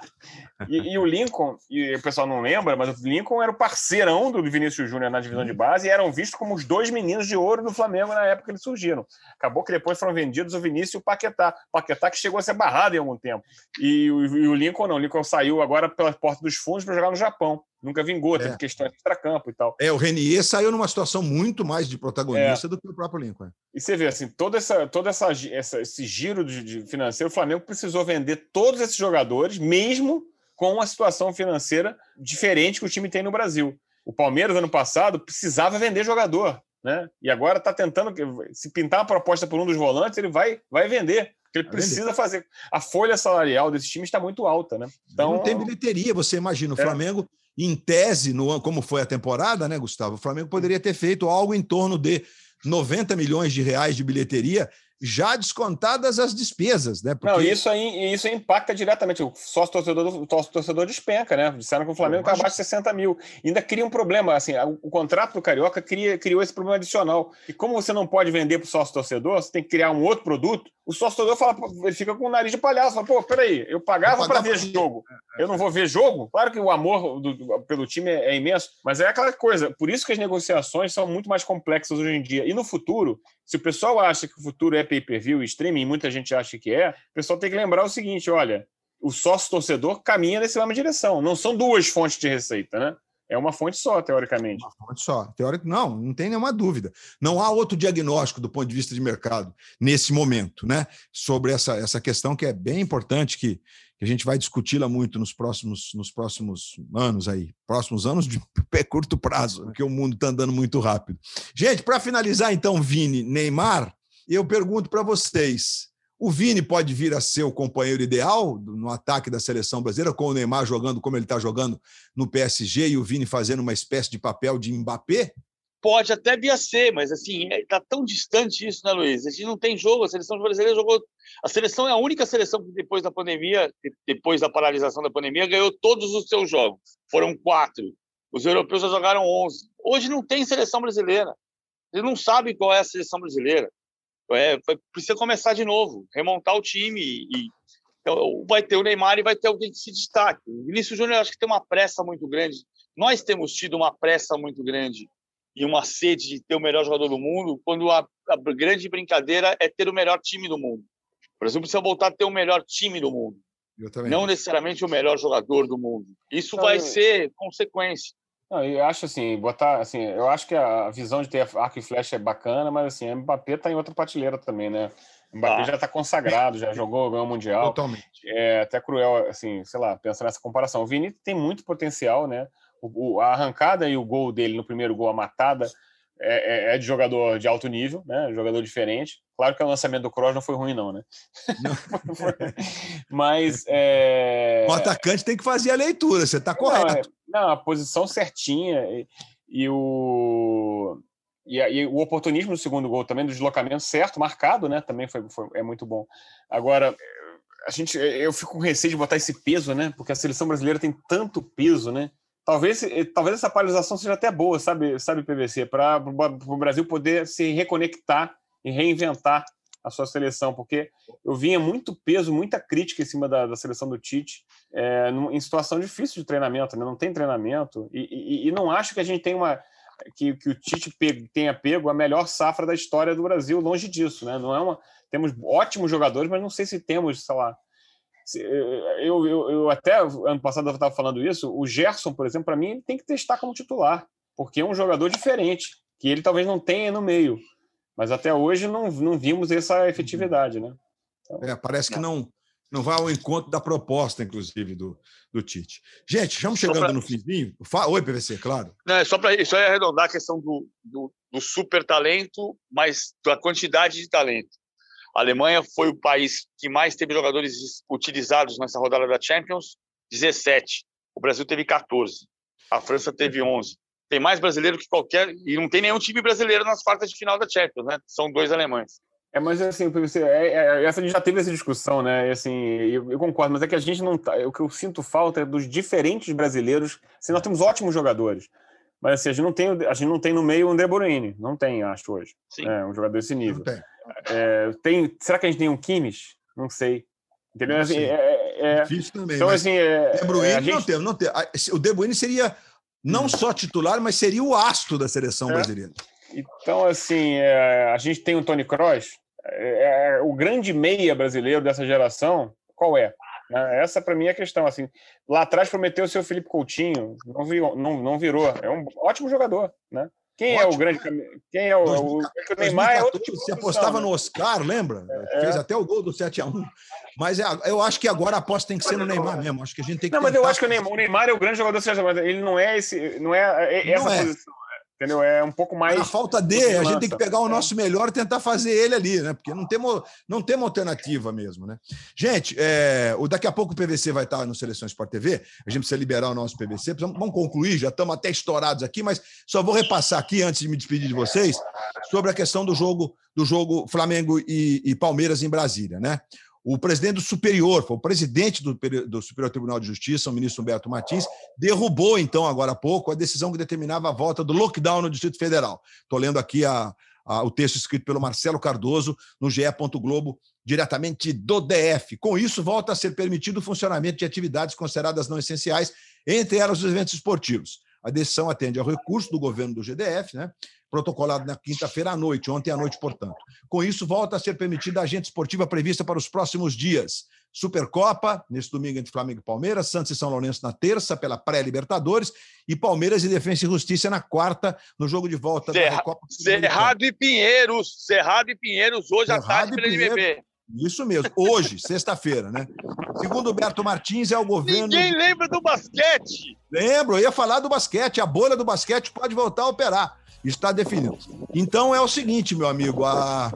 E, e, o Lincoln, e o pessoal não lembra, mas o Lincoln era o parceirão do Vinícius Júnior na divisão de base e eram vistos como os dois meninos de ouro do Flamengo na época que eles surgiram. Acabou que depois foram vendidos o Vinícius e o Paquetá. O Paquetá que chegou a ser barrado em algum tempo. E, e o Lincoln não. O Lincoln saiu agora pela porta dos fundos para jogar no Japão nunca vingou, teve é. questões extra-campo e tal. É, o Renier saiu numa situação muito mais de protagonista é. do que o próprio Lincoln. E você vê, assim, todo, essa, todo essa, essa, esse giro de, de financeiro, o Flamengo precisou vender todos esses jogadores, mesmo com uma situação financeira diferente que o time tem no Brasil. O Palmeiras, ano passado, precisava vender jogador, né? E agora está tentando, se pintar uma proposta por um dos volantes, ele vai, vai vender. Porque ele precisa fazer. A folha salarial desse time está muito alta, né? Então, não tem bilheteria, você imagina. O é. Flamengo em tese, no, como foi a temporada, né, Gustavo? O Flamengo poderia ter feito algo em torno de 90 milhões de reais de bilheteria, já descontadas as despesas, né? Porque... Não, isso aí isso impacta diretamente. O sócio torcedor, o sócio torcedor despenca, né? Disseram que o Flamengo está abaixo de 60 mil. ainda cria um problema. Assim, o contrato do Carioca cria, criou esse problema adicional. E como você não pode vender para o sócio torcedor, você tem que criar um outro produto. O sócio fala, ele fica com o nariz de palhaço, fala, pô, peraí, eu pagava para ver jogo, eu não vou ver jogo? Claro que o amor do, do, pelo time é, é, imenso, mas é aquela coisa, por isso que as negociações são muito mais complexas hoje em dia. E no futuro, se o pessoal acha que o futuro é pay-per-view e streaming, muita gente acha que é, o pessoal tem que lembrar o seguinte, olha, o sócio-torcedor caminha nessa mesma direção, não são duas fontes de receita, né? É uma fonte só, teoricamente. Uma fonte só. Teórico, não, não tem nenhuma dúvida. Não há outro diagnóstico do ponto de vista de mercado nesse momento, né? Sobre essa, essa questão que é bem importante, que, que a gente vai discuti-la muito nos próximos, nos próximos anos aí. Próximos anos de curto prazo, porque o mundo está andando muito rápido. Gente, para finalizar, então, Vini, Neymar, eu pergunto para vocês: o Vini pode vir a ser o companheiro ideal no ataque da seleção brasileira, com o Neymar jogando como ele está jogando no PSG e o Vini fazendo uma espécie de papel de Mbappé? Pode até vir a ser, mas assim, está é, tão distante isso, né, Luiz? A gente não tem jogo, a seleção brasileira jogou. A seleção é a única seleção que depois da pandemia, depois da paralisação da pandemia, ganhou todos os seus jogos. Foram quatro. Os europeus já jogaram onze. Hoje não tem seleção brasileira. Eles não sabem qual é a seleção brasileira. É, precisa começar de novo, remontar o time e, então, vai ter o Neymar e vai ter alguém que se destaque. O Vinícius Júnior acho que tem uma pressa muito grande. Nós temos tido uma pressa muito grande e uma sede de ter o melhor jogador do mundo, quando a, a grande brincadeira é ter o melhor time do mundo. O Brasil precisa voltar a ter o melhor time do mundo. Não necessariamente o melhor jogador do mundo. Isso vai ser consequência. Não, eu acho assim, botar assim, eu acho que a visão de ter arco e flecha é bacana, mas assim, o Mbappé tá em outra prateleira também, né? O Mbappé ah. já tá consagrado, já jogou, ganhou o Mundial. Totalmente. É até cruel, assim, sei lá, pensar nessa comparação. O Vini tem muito potencial, né? O, o, a arrancada e o gol dele no primeiro gol, a matada, é, é, é, de jogador de alto nível, né? Jogador diferente. Claro que o lançamento do Kroos não foi ruim, não, né? Não. Mas. É... O atacante tem que fazer a leitura, você está correto. Não, é, não, a posição certinha e, e o. E, e, o oportunismo no segundo gol também, do deslocamento certo, marcado, né? Também foi, foi, é muito bom. Agora, a gente, eu fico com receio de botar esse peso, né? Porque a seleção brasileira tem tanto peso, né? Talvez, eh, talvez essa paralisação seja até boa, sabe, sabe PVC, para o Brasil poder se reconectar e reinventar a sua seleção, porque eu vinha muito peso, muita crítica em cima da, da seleção do Tite, é, em situação difícil de treinamento, né? não tem treinamento, e, e, e, não acho que a gente tenha uma. Que, que o Tite tenha pego a melhor safra da história do Brasil, longe disso, né? Não é uma. Temos ótimos jogadores, mas não sei se temos, sei lá, eu, eu, eu até ano passado eu estava falando isso. O Gerson, por exemplo, para mim, tem que testar como titular, porque é um jogador diferente, que ele talvez não tenha no meio. Mas até hoje não, não vimos essa efetividade, né? Então, é, parece que não não vai ao encontro da proposta, inclusive, do, do Tite. Gente, estamos chegando pra... no finzinho. Oi, PVC, claro. Não, é só para isso é arredondar a questão do, do, do super talento, mas da quantidade de talento. A Alemanha foi o país que mais teve jogadores utilizados nessa rodada da Champions, 17. O Brasil teve 14. A França teve 11. Tem mais brasileiro que qualquer. E não tem nenhum time brasileiro nas quartas de final da Champions, né? São dois alemães. É, mas assim, você, é, é, essa a gente já teve essa discussão, né? E, assim, eu, eu, concordo, mas é que a gente não tá. O que eu sinto falta é dos diferentes brasileiros. Assim, nós temos ótimos jogadores. Mas assim, a gente não tem, a gente não tem no meio o André Borini. Não tem, acho, hoje. Sim. É, um jogador desse nível. Não tem. É, tem, será que a gente tem um Kimmich? Não sei. Entendeu? Assim, é, é, é, Difícil também. Então, assim, é, De Bruyne é, gente... não tem, não tem. O De Bruyne seria não hum. só titular, mas seria o astro da seleção é. brasileira. Então, assim, a gente tem o Tony Kroos, o grande meia brasileiro dessa geração, qual é? Né? Essa, para mim, é a questão. Assim, lá atrás prometeu o seu Felipe Coutinho, não, virou, não, não virou. É um ótimo jogador, né? Quem Ótimo. é o grande Quem é o, 2014, o Neymar é outro tipo Se apostava né? no Oscar, lembra? É. Fez até o gol do 7 a 1 Mas é, eu acho que agora a aposta tem que ser no Neymar mesmo. Acho que a gente tem que Não, mas eu acho que o Neymar, o Neymar é o grande jogador, ele não é esse, não é, é essa não é. posição. Entendeu? É um pouco mais. A falta de, a gente tem que pegar o nosso melhor e tentar fazer ele ali, né? Porque não temos, não temos alternativa mesmo, né? Gente, é, o, daqui a pouco o PVC vai estar no Seleção Sport TV. A gente precisa liberar o nosso PVC. Vamos concluir, já estamos até estourados aqui, mas só vou repassar aqui, antes de me despedir de vocês, sobre a questão do jogo do jogo Flamengo e, e Palmeiras em Brasília, né? O presidente do Superior, foi o presidente do, do, Superior Tribunal de Justiça, o ministro Humberto Martins, derrubou, então, agora há pouco, a decisão que determinava a volta do lockdown no Distrito Federal. Estou lendo aqui a, o texto escrito pelo Marcelo Cardoso no GE. Globo, diretamente do DF. Com isso, volta a ser permitido o funcionamento de atividades consideradas não essenciais, entre elas os eventos esportivos. A decisão atende ao recurso do governo do GDF, né? Protocolado na quinta-feira à noite, ontem à noite, portanto. Com isso, volta a ser permitida a agente esportiva prevista para os próximos dias. Supercopa, nesse domingo entre Flamengo e Palmeiras, Santos e São Lourenço na terça, pela pré-Libertadores, e Palmeiras e Defensa e Justiça na quarta, no jogo de volta Cerra, da Recopa. Cerrado e Pinheiros, Cerrado e Pinheiros, hoje Cerrado à tarde pela NBB. Isso mesmo, hoje, sexta-feira, né? Segundo o Berto Martins, é o governo. Ninguém lembra do basquete. Lembro, eu ia falar do basquete. A bolha do basquete pode voltar a operar. Está definido. Então é o seguinte, meu amigo, a...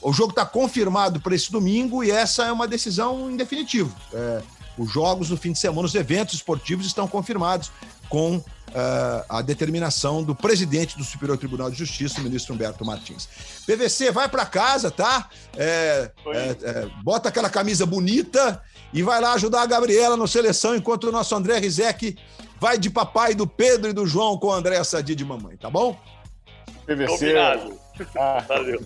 o jogo está confirmado para esse domingo e essa é uma decisão em definitivo. É, os jogos do fim de semana, os eventos esportivos estão confirmados com uh, a determinação do presidente do Superior Tribunal de Justiça, o ministro Humberto Martins. PVC, vai para casa, tá? É, é, é, bota aquela camisa bonita e vai lá ajudar a Gabriela no seleção, enquanto o nosso André Rizek vai de papai do Pedro e do João com o André Sadi de mamãe, tá bom? PVC. Combinado. Ah, Valeu.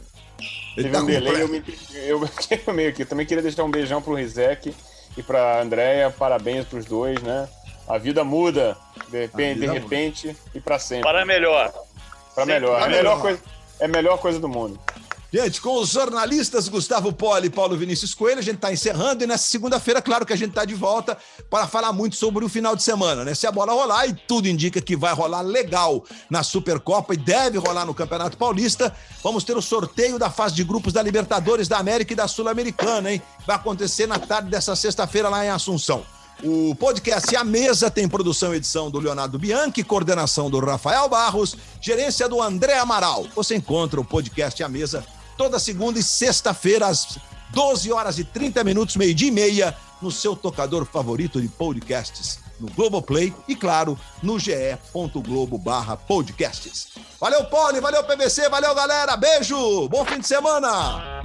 Teve tá um delay, eu me eu meio aqui. Também queria deixar um beijão pro Rizek e pra Andréia. Parabéns pros dois, né? A vida muda de repente, de repente muda. e para sempre. Para melhor. Para melhor. É a melhor coisa, é a melhor coisa do mundo. Gente, com os jornalistas Gustavo Poli e Paulo Vinícius Coelho, a gente está encerrando e nessa segunda-feira, claro que a gente está de volta para falar muito sobre o final de semana, né? Se a bola rolar, e tudo indica que vai rolar legal na Supercopa e deve rolar no Campeonato Paulista, vamos ter o sorteio da fase de grupos da Libertadores da América e da Sul-Americana, hein? Vai acontecer na tarde dessa sexta-feira lá em Assunção. O podcast A Mesa tem produção e edição do Leonardo Bianchi, coordenação do Rafael Barros, gerência do André Amaral. Você encontra o podcast A Mesa toda segunda e sexta-feira, às 12 horas e 30 minutos, meio-dia e meia, no seu tocador favorito de podcasts, no Globoplay e, claro, no ge.globo barra podcasts. Valeu, Poli, valeu, PVC, valeu, galera, beijo, bom fim de semana!